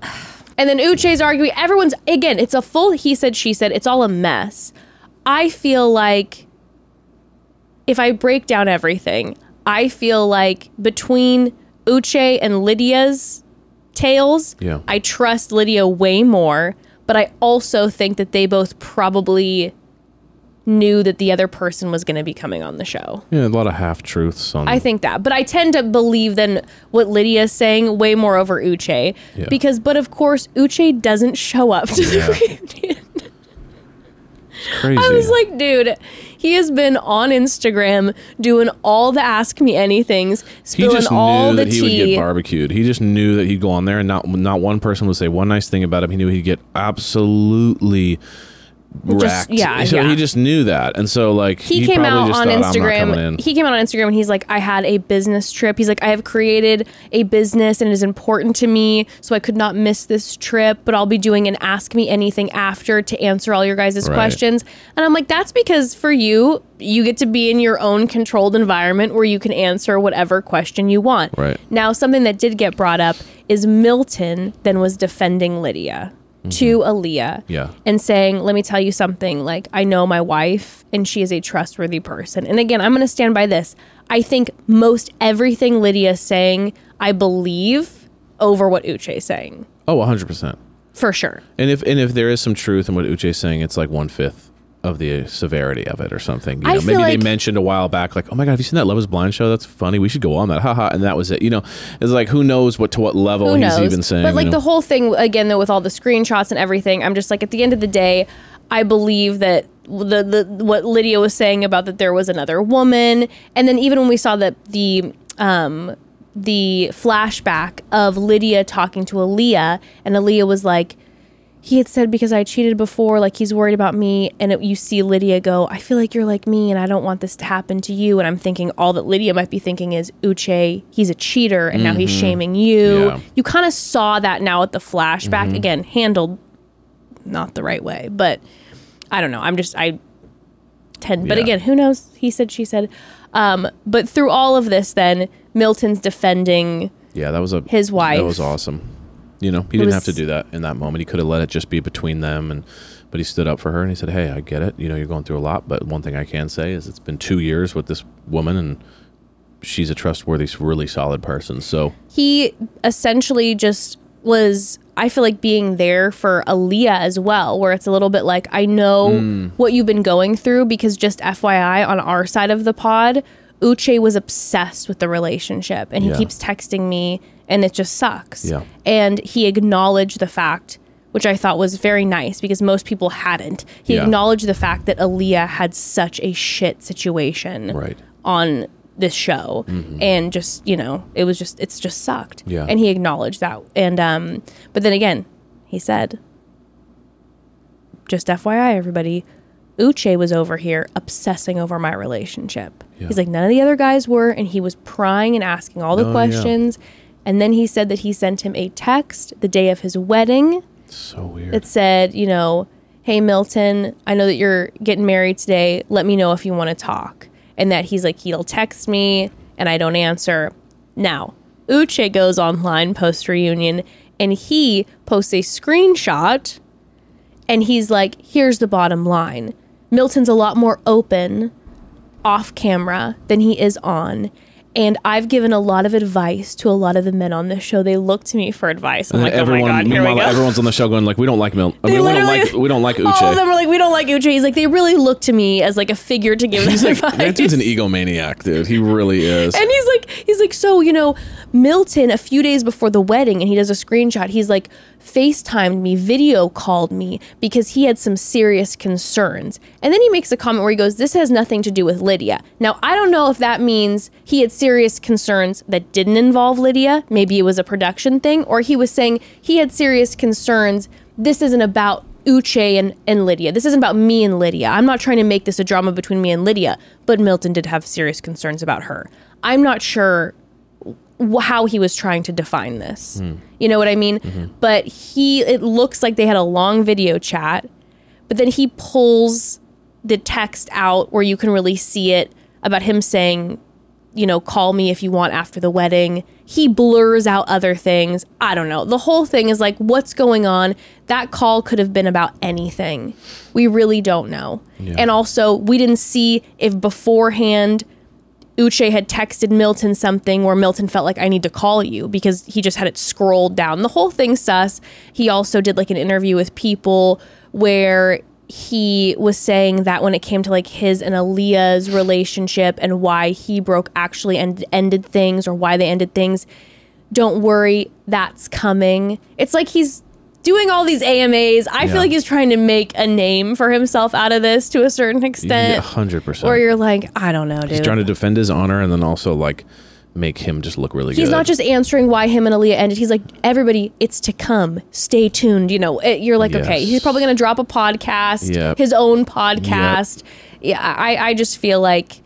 and then Uche's arguing. Everyone's again. It's a full he said she said. It's all a mess. I feel like if I break down everything, I feel like between Uche and Lydia's tales, Yeah. I trust Lydia way more. But I also think that they both probably knew that the other person was going to be coming on the show. Yeah, a lot of half truths on. I think that. But I tend to believe then what Lydia is saying way more over Uche. Yeah. Because, but of course, Uche doesn't show up to Yeah. the reunion. crazy. I was like, dude, he has been on Instagram doing all the ask me anythings, he spilling just all knew the that he would get barbecued. He just knew that he'd go on there and not not one person would say one nice thing about him. He knew he'd get absolutely yeah, so yeah. he just knew that, and so like he, he, came out just on thought, "I'm not coming in." Instagram. He came out on Instagram and he's like, I had a business trip. He's like, I have created a business and it is important to me, so I could not miss this trip. But I'll be doing an Ask Me Anything after to answer all your guys' Right. questions. And I'm like, that's because for you, you get to be in your own controlled environment where you can answer whatever question you want. Right. Now, something that did get brought up is Milton then was defending Lydia to Aaliyah Mm-hmm. Yeah. and saying, Let me tell you something. Like, I know my wife and she is a trustworthy person. And again, I'm going to stand by this. I think most everything Lydia is saying, I believe over what Uche is saying. oh, 100 percent. For sure. And if and if there is some truth in what Uche's saying, it's like one fifth of the severity of it or something. You I know, feel maybe they mentioned a while back, like, "Oh my god, have you seen that Love Is Blind show? That's funny. We should go on that." Haha. And that was it. You know, it's like who knows what to what level he's even saying. but like you know? the whole thing, again, though, with all the screenshots and everything, I'm just like, at the end of the day, I believe that the, the what Lydia was saying about that there was another woman, and then even when we saw that the um the flashback of Lydia talking to Aaliyah, and Aaliyah was like, he had said because I cheated before, like he's worried about me, and it, you see Lydia go, I feel like you're like me, and I don't want this to happen to you. And I'm thinking all that Lydia might be thinking is Uche, he's a cheater, and now he's shaming you. Yeah. You kind of saw that now at the flashback again, handled not the right way, but I don't know. I'm just I tend, but again, who knows? He said, she said. Um, but through all of this, then Milton's defending. yeah, that was a his wife. That was awesome. You know, he didn't was- have to do that in that moment. He could have let it just be between them, and but he stood up for her and he said, "Hey, I get it. You know, you're going through a lot, but one thing I can say is it's been two years with this woman, and she's a trustworthy, really solid person. So he essentially just was I feel like being there for Aaliyah as well, where it's a little bit like I know hmm. what you've been going through because just FYI on our side of the pod, Uche was obsessed with the relationship and he Yeah. keeps texting me and it just sucks. Yeah. And he acknowledged the fact which I thought was very nice because most people hadn't. He Yeah. acknowledged the fact that Aaliyah had such a shit situation Right. on this show and just you know it was just it's just sucked Yeah. and he acknowledged that and um but then again he said just fyi everybody uche was over here obsessing over my relationship Yeah. he's like none of the other guys were and he was prying and asking all the Oh, yeah. And then he said that he sent him a text the day of his wedding so weird. that said, you know, hey Milton, I know that you're getting married today. Let me know if you want to talk. And that he's like, he'll text me and I don't answer. Now, Uche goes online post reunion and he posts a screenshot and he's like, here's the bottom line. Milton's a lot more open off camera than he is on. And I've given a lot of advice to a lot of the men on this show. They look to me for advice. I'm And like, everyone, oh my god, here we meanwhile, go. everyone's on the show going like, "We don't like Milt. I mean, we don't like we don't like Uche. All of them are like, we don't like Uche. He's like, they really look to me as like a figure to give them He's like, advice. that dude's an egomaniac, dude. He really is. and he's like, he's like, so you know, Milton a few days before the wedding, and he does a screenshot. He's like, FaceTimed me, video called me because he had some serious concerns. And then he makes a comment where he goes, "This has nothing to do with Lydia." Now I don't know if that means he had serious concerns that didn't involve Lydia. Maybe it was a production thing, or he was saying he had serious concerns. This isn't about Uche and, and Lydia. This isn't about me and Lydia. I'm not trying to make this a drama between me and Lydia, but Milton did have serious concerns about her. I'm not sure how he was trying to define this. Hmm. You know what I mean? Mm-hmm. But he, it looks like they had a long video chat, but then he pulls the text out where you can really see it about him saying, you know, call me if you want after the wedding. He blurs out other things. I don't know. The whole thing is like, what's going on? That call could have been about anything. We really don't know. And also, we didn't see if beforehand Uche had texted Milton something where Milton felt like I need to call you because he just had it scrolled down. The whole thing sus. He also did like an interview with people where he was saying that when it came to like his and Aaliyah's relationship and why he broke actually end- ended things or why they ended things, don't worry, that's coming. It's like he's doing all these AMAs. I Yeah. feel like he's trying to make a name for himself out of this to a certain extent. hundred percent. Or you're like, I don't know, dude. He's trying to defend his honor and then also like make him just look really He's good. He's not just answering why him and Aaliyah ended. He's like, everybody, it's to come. Stay tuned. You know, it, you're like, okay, he's probably going to drop a podcast, Yep. his own podcast. Yeah, I, I just feel like,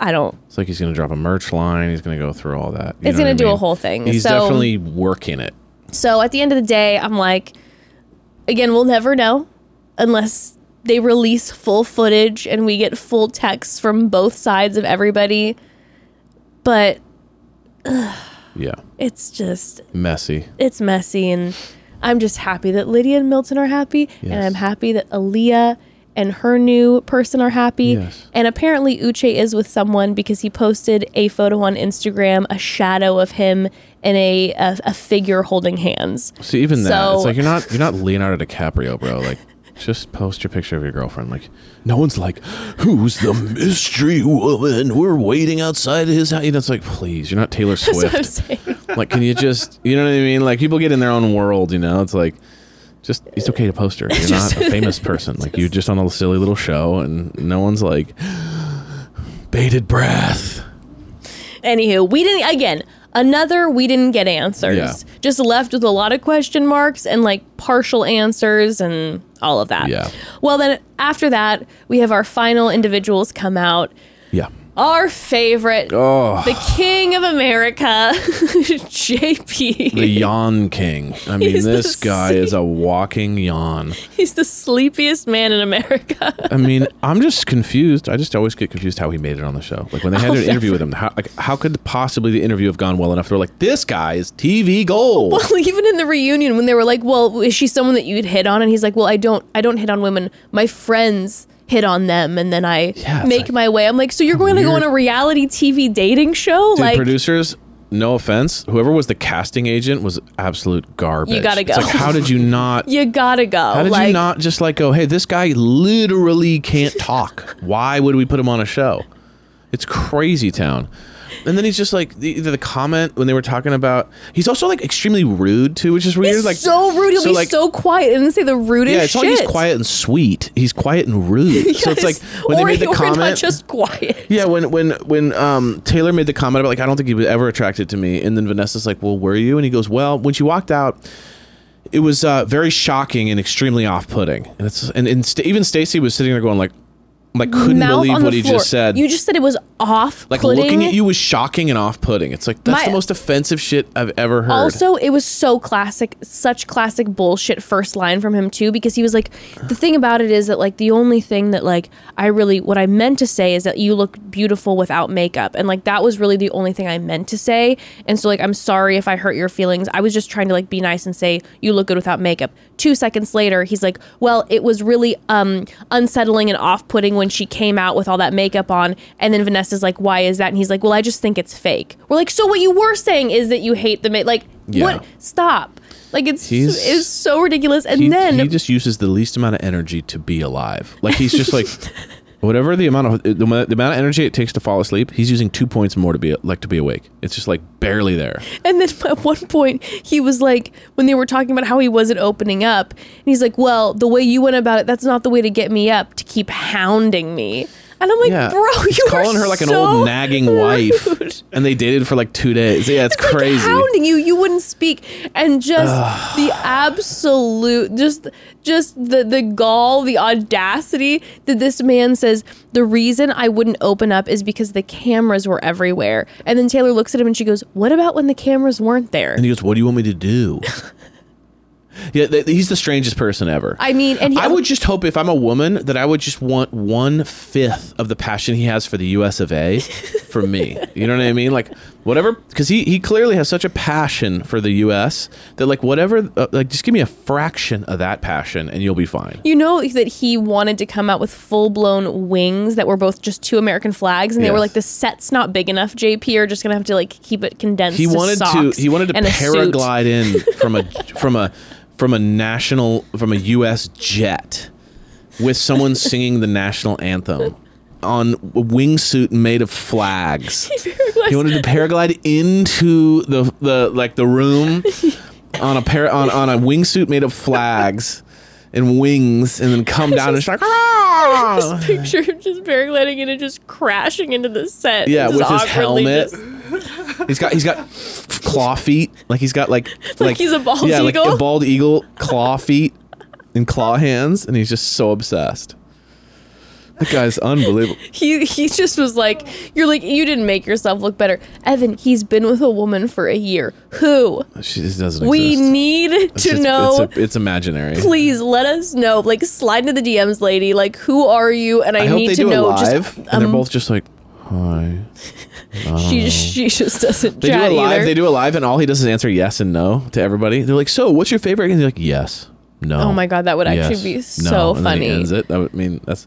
I don't. It's like he's gonna drop a merch line. He's gonna go through all that. You It's gonna what I do a whole thing. He's So- definitely working it. So at the end of the day, I'm like, again, we'll never know unless they release full footage and we get full texts from both sides of everybody. But Yeah, it's just messy. it's messy and I'm just happy that Lydia and Milton are happy and I'm happy that Aaliyah and her new person are happy. Yes. And apparently Uche is with someone because he posted a photo on Instagram, a shadow of him and a a, a figure holding hands. See, even that, it's like you're not you're not Leonardo DiCaprio, bro. Like, just post your picture of your girlfriend. Like, no one's like, who's the mystery woman? We're waiting outside his house. You know, it's like, please, you're not Taylor That's what I'm Swift. like, can you just, you know what I mean? Like, people get in their own world. You know, it's like. Just it's okay to post her. You're Just- not a famous person. Like you're just on a silly little show, and no one's like bated breath. Anywho, we didn't again. Another we didn't get answers. Yeah. Just left with a lot of question marks and like partial answers and all of that. Yeah. Well then after that, we have our final individuals come out. Yeah. Our favorite, Oh, the king of America, JP. the yawn king. I mean, He's this guy is a walking yawn. He's the sleepiest man in America. I mean, I'm just confused. I just always get confused how he made it on the show. Like when they had I'll an interview with him, how, like, how could possibly the interview have gone well enough? They're like, this guy is TV gold. Well, even in the reunion when they were like, "Well, is she someone that you'd hit on?" and he's like, "Well, I don't I don't hit on women. My friends hit on them and then I Yeah, make like- my way." I'm like, "So you're going to go on a reality TV dating show?" Dude, like producers, no offense, whoever was the casting agent was absolute garbage. You gotta It's go. like, how did you not? you got to go. How did like you not just like go, hey, this guy literally can't talk. Why would we put him on a show? It's crazy town. And then he's just like the, the comment when they were talking about. He's also like extremely rude too, which is weird. He's like so rude. He'll so, be like, so quiet and say the rudest Yeah, it's not like he's quiet and sweet. He's quiet and rude. So it's like Yes. when they made the comment. not just quiet. yeah, when when when um, Taylor made the comment about like I don't think he was ever attracted to me, and then Vanessa's like, "Well, were you?" And he goes, "Well, when she walked out, it was uh, very shocking and extremely off-putting." And it's and, and St- even Stacy was sitting there going like, like couldn't Mouth believe what he floor. just said. You just said it was off. like looking at you was shocking and off-putting. It's like that's My- the most offensive shit I've ever heard. Also, it was so classic, such classic bullshit first line from him too, because he was like, the thing about it is that like the only thing that like I really what I meant to say is that you look beautiful without makeup, and like that was really the only thing I meant to say. And so like I'm sorry if I hurt your feelings. I was just trying to like be nice and say you look good without makeup. Two seconds later, he's like, well, it was really um unsettling and off-putting when she came out with all that makeup on, and then Vanessa's like, why is that? And he's like, well, I just think it's fake. We're like, so what you were saying is that you hate the make like Yeah. what? Stop! Like it's He's- it's so ridiculous. And he, then he just uses the least amount of energy to be alive. Like he's just like whatever the amount of the, amount- of energy it takes to fall asleep, he's using two points more to be like to be awake. It's just like barely there. and then at one point he was like, when they were talking about how he wasn't opening up, and he's like, "Well, the way you went about it, that's not the way to get me up. To keep hounding me." And I'm like, Yeah. bro, you He's calling her like an old nagging wife, rude. and they dated for like two days. Yeah, it's, Like crazy. hounding you, you wouldn't speak, and just the absolute, just just the the gall, the audacity that this man says. The reason I wouldn't open up is because the cameras were everywhere. And then Taylor looks at him and she goes, "What about when the cameras weren't there?" and he goes, "What do you want me to do?" yeah, th- he's the strangest person ever. I mean, and he, I would just hope if I'm a woman that I would just want one fifth of the passion he has for the U.S. of A. for me. You know what I mean? Like whatever, because he he clearly has such a passion for the U.S. that like whatever, uh, like just give me a fraction of that passion and you'll be fine. You know that he wanted to come out with full blown wings that were both just two American flags, and they were like, "The set's not big enough, JP. You're just gonna have to like keep it condensed." He wanted to socks he wanted to and a suit." paraglide in from a from a from a national from a U.S. jet with someone singing the national anthem on a wingsuit made of flags. He wanted to paraglide into the the like the room on a par- on on a wingsuit made of flags and wings, and then come down and just like "Ah!" Picture him just paragliding in and just crashing into the set. yeah, Just with his helmet. just- He's got he's got claw feet, like he's got like like, he's a bald yeah, like eagle? a bald eagle claw feet and claw hands, and he's just so obsessed. That guy's unbelievable. he he just was like, "You're like you didn't make yourself look better, Evan. He's been with a woman for a year. Who? She just doesn't We exist. need It's to just- know." It's, a, it's imaginary. Please let us know. Like, slide into the DMs, lady. Like, who are you? And I, I hope need they to do know. live, just, and they're um, both just like, "Hi." She oh. she just doesn't They do it live. either. They do it live, and all he does is answer yes and no to everybody. They're like, "So, what's your favorite?" And they're like, "Yes, no." Oh my God, that would actually be so he funny. ends it. Would mean that's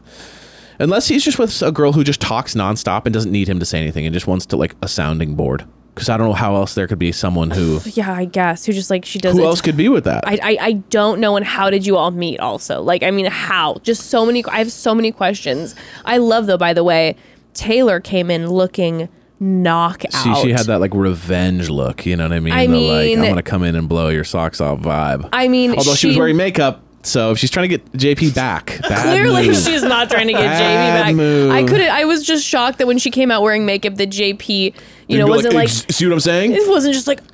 unless he's just with a girl who just talks nonstop and doesn't need him to say anything and just wants to like a sounding board. Because I don't know how else there could be someone who yeah, I guess who just like she does. who else could be with that. I, I I don't know. And how did you all meet? Also, like, I mean, how? Just so many. I have so many questions. I love though. By the way, Taylor came in looking knockout. See, she had that like revenge look. You know what I mean? I the mean- like I'm gonna come in and blow your socks off vibe. I mean, although she, was wearing makeup, so if she's trying to get JP back, Clearly, move. she's not trying to get JP back. move. I couldn't. I was just shocked that when she came out wearing makeup, that JP, you You'd know, wasn't like. "Ex- see what I'm saying? it wasn't just like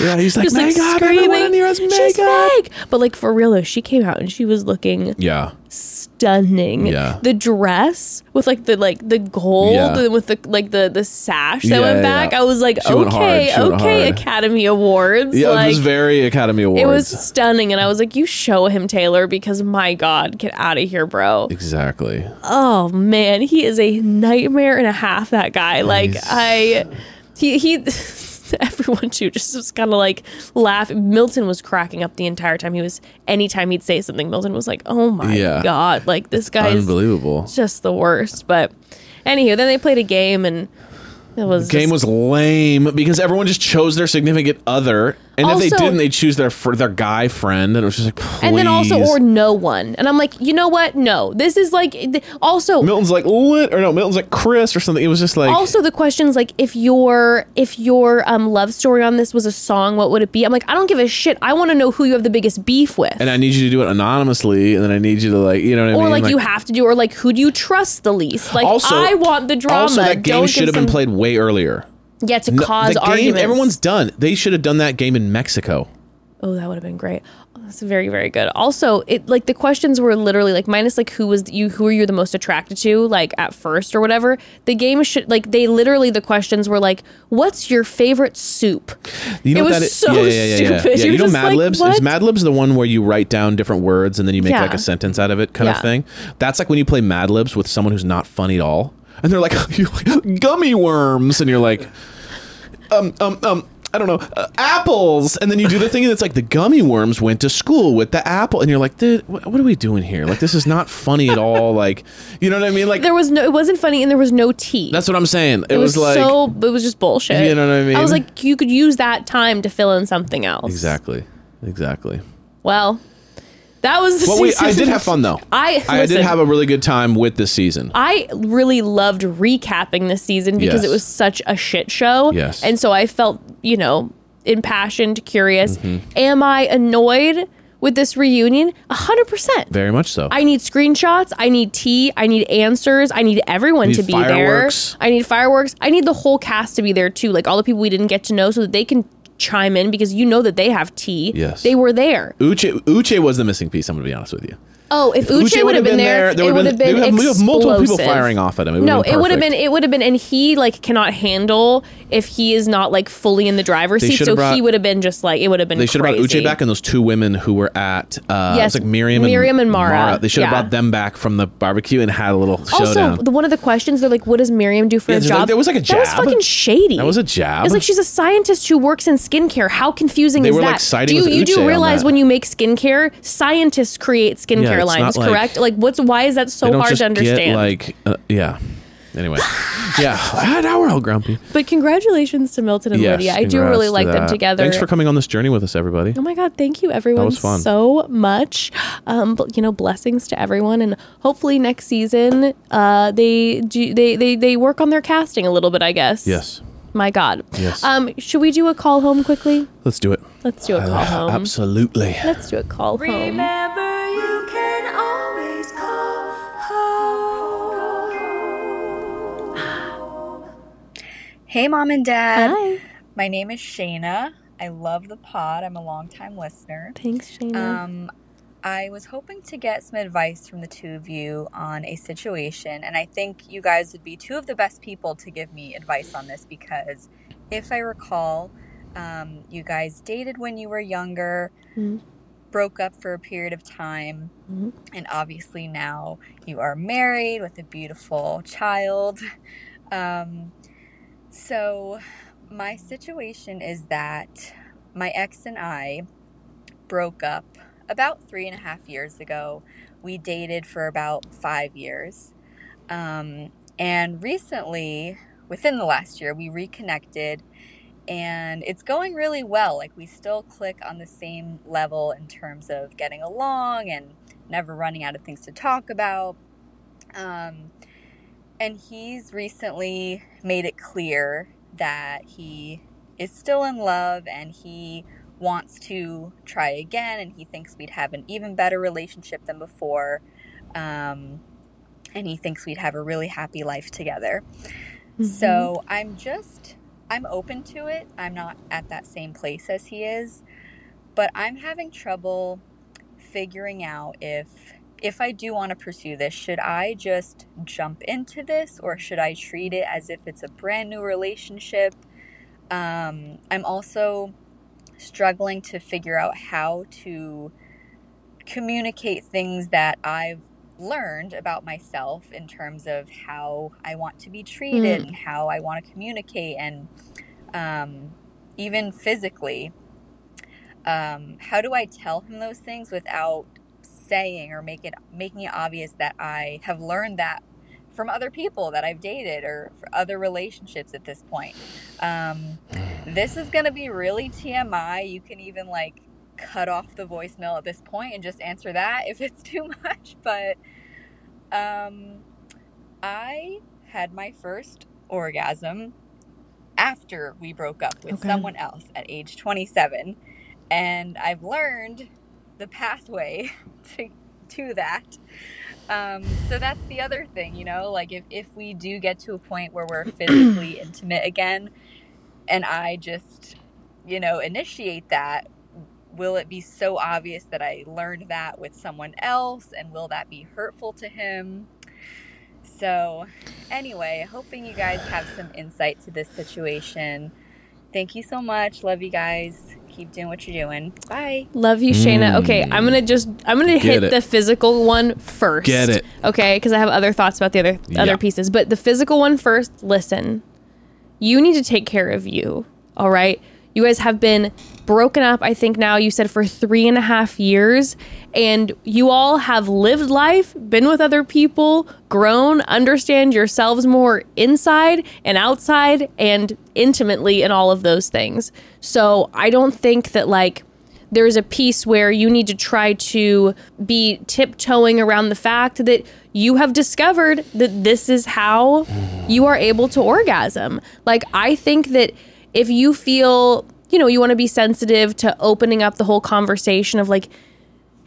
Yeah, he's like, just like makeup, everyone in screaming. here has She's makeup. fake. But like for real though, she came out and she was looking Yeah, stunning. Yeah. The dress with like the like the gold Yeah. with the like the the sash that Yeah, went back. I was like, She okay, okay. Academy Awards. yeah, like, it was very Academy Awards. it was stunning, and I was like, "You show him Taylor because my God, get out of here, bro." exactly. Oh man, he is a nightmare and a half. That guy, like I, he he. Everyone too just was kind of like laugh. Milton was cracking up the entire time. He was anytime he'd say something, Milton was like, "Oh my Yeah. god!" Like this guy Unbelievable. just the worst. But anywho, then they played a game and it was Game just- was lame because everyone just chose their significant other, and if they didn't, they choose their fr- their guy friend, and it was just like, please. and then also or no one. And I'm like, you know what? No, this is like also Milton's like lit, or no, Milton's like Chris or something. It was just like also the questions like if your if your um love story on this was a song, what would it be? I'm like, I don't give a shit. I want to know who you have the biggest beef with. and I need you to do it anonymously, and then I need you to like, you know what I or mean? Or like, you have to do, or like who do you trust the least? Like Also- I want the drama. Also, that game Don't should have been played way earlier. Yeah, to No, cause the game, arguments. everyone's done. They should have done that game in Mexico. Oh, that would have been great. Oh, that's very, very good. Also, it like the questions were literally like minus like who was you who are you the most attracted to like at first or whatever. The game should like they literally the questions were like, "What's your favorite soup?" You know It was that is? so yeah, yeah, yeah, stupid. Yeah, you know Mad like, Libs? Is Mad Libs the one where you write down different words and then you make like a sentence out of it kind of thing? That's like when you play Mad Libs with someone who's not funny at all. And they're like, gummy worms. And you're like, um, um, um, I don't know, uh, apples. And then you do the thing that's like the gummy worms went to school with the apple. And you're like, dude, what, what are we doing here? Like, this is not funny at all. Like, you know what I mean? Like, There was no it wasn't funny and there was no tea. that's what I'm saying. It, it was, was, like, so it was just bullshit. You know what I mean? I was like, you could use that time to fill in something else. exactly, exactly. Well, that was the Well, we, I did have fun though. I I did have a really good time with this season. I really loved recapping this season because Yes. it was such a shit show. Yes. And so I felt, you know, impassioned, curious. Mm-hmm. Am I annoyed with this reunion? A hundred percent. Very much so. I need screenshots. I need tea. I need answers. I need everyone You to be fireworks. there. I need fireworks. I need the whole cast to be there too. Like all the people we didn't get to know so that they can chime in because you know that they have tea. Yes. They were there. Uche Uche was the missing piece. I'm gonna be honest with you. Oh, if Uche, would have been, there, there it would have been, we have, we have multiple people firing off at him. It No, it would have been it would have been and he like cannot handle if he is not like fully in the driver's They seat. So brought- he would have been just like it would have been They should have brought. Uche back and those two women who were at uh Yes, like Miriam and Miriam and Mara. They should have Yeah. brought them back from the barbecue and had a little Also, showdown. the, one of the questions they're like, "What does Miriam do for Yeah, a job?" like- there was like a That was fucking shady. That was a jab. It's like she's a scientist who works in skincare. How confusing They is were, that? like, siding do you, you do realize when you make skincare, scientists create skincare it's lines, like- correct? Like, what's why is that they so don't hard just to understand? get like uh, yeah. Anyway, yeah. Now we're all grumpy. but congratulations to Milton and Yes, Lydia. I do really to like them together. Thanks for coming on this journey with us, everybody. Oh my God! Thank you, everyone, was fun. so much. Um, but, you know, blessings to everyone, and hopefully next season, uh, they do they they they work on their casting a little bit. I guess. Yes, My God. Yes. Um, should we do a call home quickly? let's do it. Let's do a call home. Absolutely. Let's do a call home. Remember, you Hey, mom and dad. Hi. My name is Shayna. I love the pod. I'm a longtime listener. Thanks, Shayna. Um, I was hoping to get some advice from the two of you on a situation, and I think you guys would be two of the best people to give me advice on this because if I recall, um, you guys dated when you were younger, Mhm. broke up for a period of time, Mhm. and obviously now you are married with a beautiful child. Um, so, my situation is that my ex and I broke up about three and a half years ago. We dated for about five years. Um, and recently, within the last year, we reconnected and it's going really well. Like, we still click on the same level in terms of getting along and never running out of things to talk about. Um, and he's recently made it clear that he is still in love and he wants to try again and he thinks we'd have an even better relationship than before. Um, and he thinks we'd have a really happy life together. So i'm just i'm open to it. I'm not at that same place as he is. But i'm having trouble figuring out if if i do want to pursue this should i just jump into this or should i treat it as if it's a brand new relationship um, i'm also struggling to figure out how to communicate things that I've learned about myself in terms of how I want to be treated and how I want to communicate and um, even physically. Um, how do I tell him those things without saying or make it making it obvious that I have learned that from other people that I've dated or for other relationships at this point. Um, this is going to be really TMI. You can even like cut off the voicemail at this point and just answer that if it's too much. But um, I had my first orgasm after we broke up with Okay. someone else at age 27. And I've learned the pathway to, to that. Um, so that's the other thing, you know, like if, if we do get to a point where we're physically intimate again and I just, you know, initiate that, will it be so obvious that I learned that with someone else and will that be hurtful to him? So, anyway, hoping you guys have some insight to this situation. Thank you so much. Love you guys. Keep doing what you're doing. Bye. Love you, Shayna. Okay, I'm gonna just I'm gonna hit Mm. it. the physical one first. Get it. Okay, because I have other thoughts about the other other pieces. But the physical one first. Listen, you need to take care of you. All right. You guys have been broken up. I think now you said for three and a half years, and you all have lived life, been with other people, grown, understand yourselves more inside and outside, and intimately, and all of those things. So I don't think that like there's a piece where you need to try to be tiptoeing around the fact that you have discovered that this is how you are able to orgasm. Like, I think that if you feel, you know, you want to be sensitive to opening up the whole conversation of like,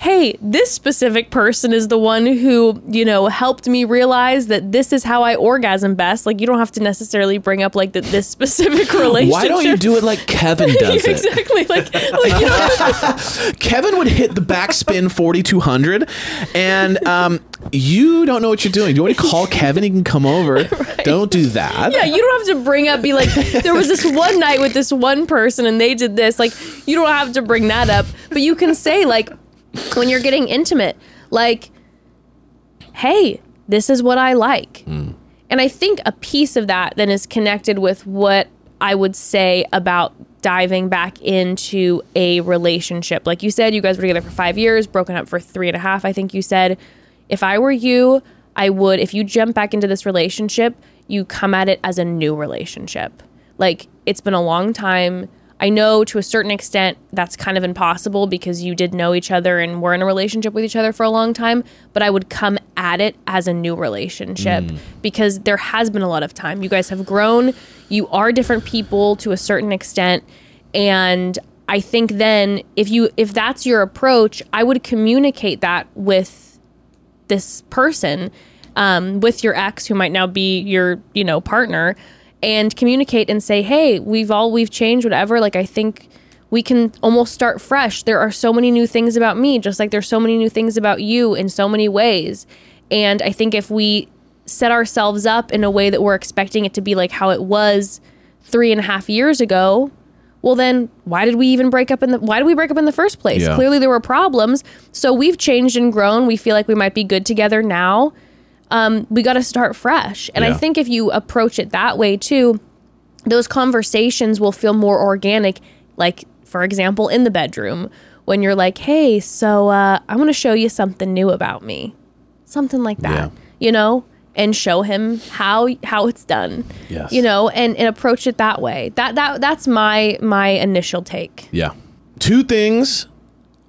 hey, this specific person is the one who, you know, helped me realize that this is how I orgasm best. Like, you don't have to necessarily bring up like the, this specific relationship. Why don't you do it like Kevin does it? exactly. Like, like you know, Kevin would hit the backspin 4200 and um, you don't know what you're doing. Do you want to call Kevin? He can come over. Don't do that. yeah, you don't have to bring up, be like, there was this one night with this one person and they did this. Like, you don't have to bring that up, but you can say, like, when you're getting intimate, like, hey, this is what I like. Hmm. And I think a piece of that then is connected with what I would say about diving back into a relationship. Like you said, you guys were together for five years, broken up for three and a half, I think you said. If I were you, I would, if you jump back into this relationship, you come at it as a new relationship. Like it's been a long time. I know to a certain extent that's kind of impossible because you did know each other and were in a relationship with each other for a long time, but I would come at it as a new relationship because there has been a lot of time. You guys have grown, you are different people to a certain extent, and I think then if you if that's your approach, I would communicate that with this person um, with your ex who might now be your you know partner and communicate and say hey we've all we've changed whatever. Like i think we can almost start fresh. There are so many new things about me just like there's so many new things about you in so many ways. And i think if we set ourselves up in a way that we're expecting it to be like how it was three and a half years ago well then why did we even break up in the why did we break up in the first place? Yeah. clearly there were problems. So we've changed and grown. We feel like we might be good together now um, we got to start fresh and i think if you approach it that way too those conversations will feel more organic like for example in the bedroom when you're like hey so uh, i want to show you something new about me something like that Yeah. you know and show him how how it's done Yes. you know and, and approach it that way that that that's my my initial take Yeah. Two things.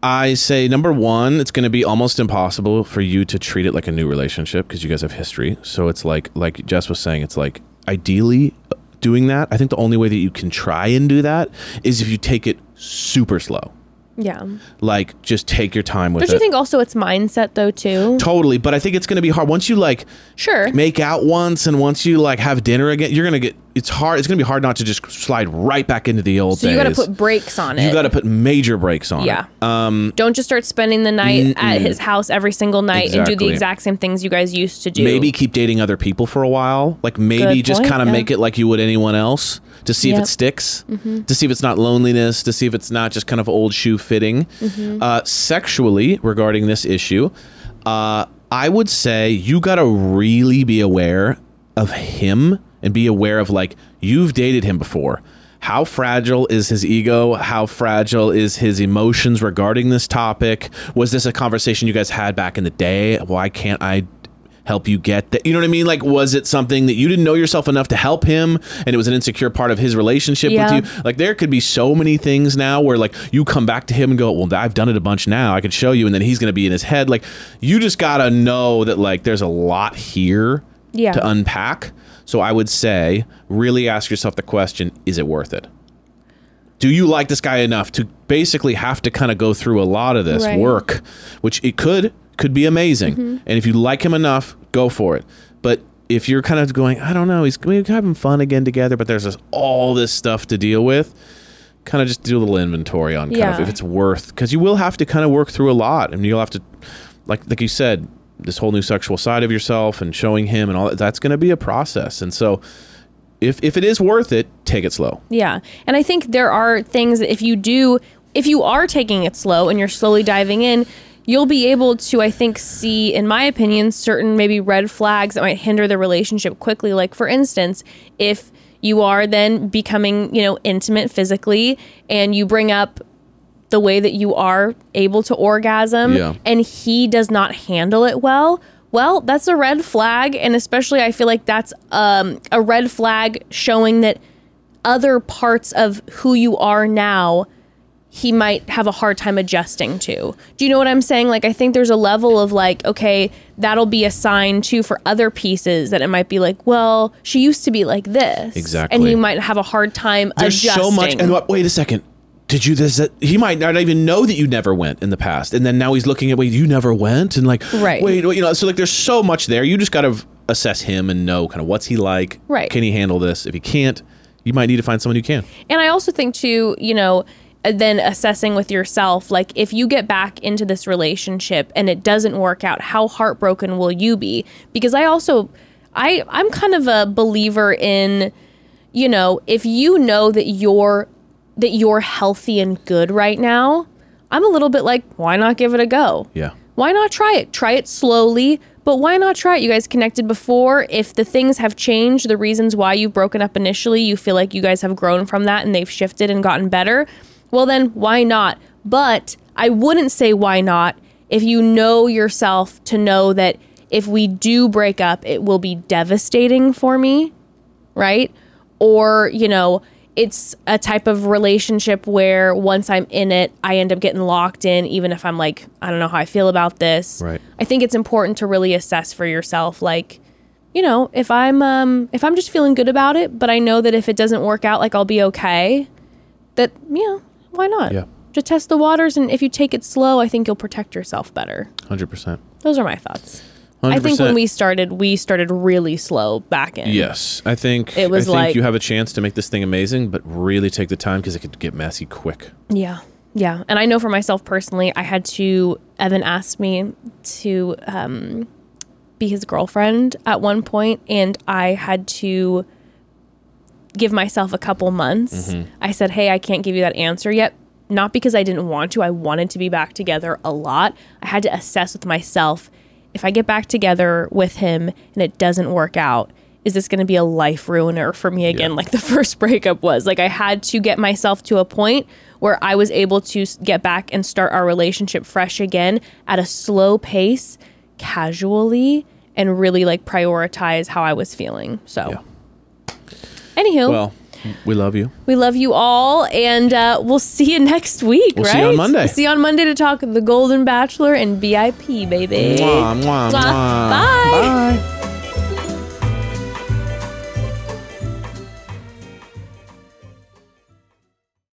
I say number one, it's going to be almost impossible for you to treat it like a new relationship because you guys have history. So it's like, like Jess was saying, it's like ideally uh, doing that. I think the only way that you can try and do that is if you take it super slow. yeah Like just take your time with don't it. you think also it's mindset though too totally, but I think it's going to be hard once you like sure make out once and once you like have dinner again. You're going to get it's hard. It's going to be hard not to just slide right back into the old so you got to put brakes on it you got to put major brakes on. Yeah. It. Um, don't just start spending the night at his house every single night and do the exact same things you guys used to do maybe keep dating other people for a while. Like maybe Good just kind of yeah. make it like you would anyone else to see if Yep. Mm-hmm. it sticks, to see if it's not loneliness, to see if it's not just kind of old shoe fitting. Mm-hmm. Uh, sexually, regarding this issue, uh, I would say you got to really be aware of him and be aware of like you've dated him before. How fragile is his ego? How fragile is his emotions regarding this topic? Was this a conversation you guys had back in the day? Why can't I help you get that? You know what I mean? Like, was it something that you didn't know yourself enough to help him and it was an insecure part of his relationship Yeah. with you? Like, there could be so many things now where, like, you come back to him and go, Well, I've done it a bunch now. I could show you. And then he's going to be in his head. Like, you just got to know that, like, there's a lot here Yeah. to unpack. So I would say, really ask yourself the question is it worth it? Do you like this guy enough to basically have to kind of go through a lot of this Right. work, which it could could be amazing. Mm-hmm. And if you like him enough, go for it. But if you're kind of going, I don't know, he's we're having fun again together, but there's this, all this stuff to deal with. Kind of just do a little inventory on kind of if it's worth because you will have to kind of work through a lot, and you'll have to, like like you said, this whole new sexual side of yourself and showing him and all that. That's going to be a process, and so if if it is worth it, take it slow. Yeah. And I think there are things that if you do, if you are taking it slow and you're slowly diving in, you'll be able to, I think, see, in my opinion, certain maybe red flags that might hinder the relationship quickly. Like, for instance, if you are then becoming, you know, intimate physically and you bring up the way that you are able to orgasm Yeah. and he does not handle it well well that's a red flag and especially i feel like that's um, a red flag showing that other parts of who you are now he might have a hard time adjusting to. Do you know what I'm saying? Like I think there's a level of like okay, that'll be a sign too for other pieces that it might be like, well, she used to be like this. Exactly. And you might have a hard time There's adjusting. so much. And what, wait a second. Did you this? That, he might not even know that you never went in the past, and then now he's looking at wait, you never went, and like, Right. Wait, you know, so like, there's so much there. You just got to assess him and know kind of what's he like. Right. Can he handle this? If he can't, you might need to find someone who can. And I also think too, you know, uh, then assessing with yourself, like if you get back into this relationship and it doesn't work out, how heartbroken will you be? Because I also, I I'm kind of a believer in, you know, if you know that you're that you're healthy and good right now, I'm a little bit like, why not give it a go? Yeah. why not try it? Try it slowly, but why not try it? You guys connected before. If the things have changed, the reasons why you've broken up initially, you feel like you guys have grown from that and they've shifted and gotten better, well, then why not? But I wouldn't say why not if you know yourself to know that if we do break up, it will be devastating for me, right? Or, you know, it's a type of relationship where once I'm in it, I end up getting locked in, even if I'm like, I don't know how I feel about this. Right. I think it's important to really assess for yourself, like, you know, if I'm um if I'm just feeling good about it, but I know that if it doesn't work out, like I'll be okay, that you know, why not? Yeah. Just test the waters and if you take it slow, I think you'll protect yourself better. Hundred percent. Those are my thoughts. I think when we started, we started really slow back in. Yes, I think It was I think like- you have a chance to make this thing amazing, but really take the time because it could get messy quick. Yeah. Yeah. And I know for myself personally, I had to, Evan asked me to um, be his girlfriend at one point, and I had to give myself a couple months. I said, Hey, I can't give you that answer yet. Not because I didn't want to, I wanted to be back together a lot. I had to assess with myself if I get back together with him and it doesn't work out, is this going to be a life ruiner for me again, Yeah. like the first breakup was? Like, I had to get myself to a point where I was able to get back and start our relationship fresh again at a slow pace, casually, and really like prioritize how I was feeling. So, Yeah. anywho, Well, we love you. we love you all, and uh, we'll see you next week, We'll right? see you on Monday. See you on Monday to talk The Golden Bachelor and BIP, baby. Mwah, mwah, Mwah. mwah. Bye. Bye.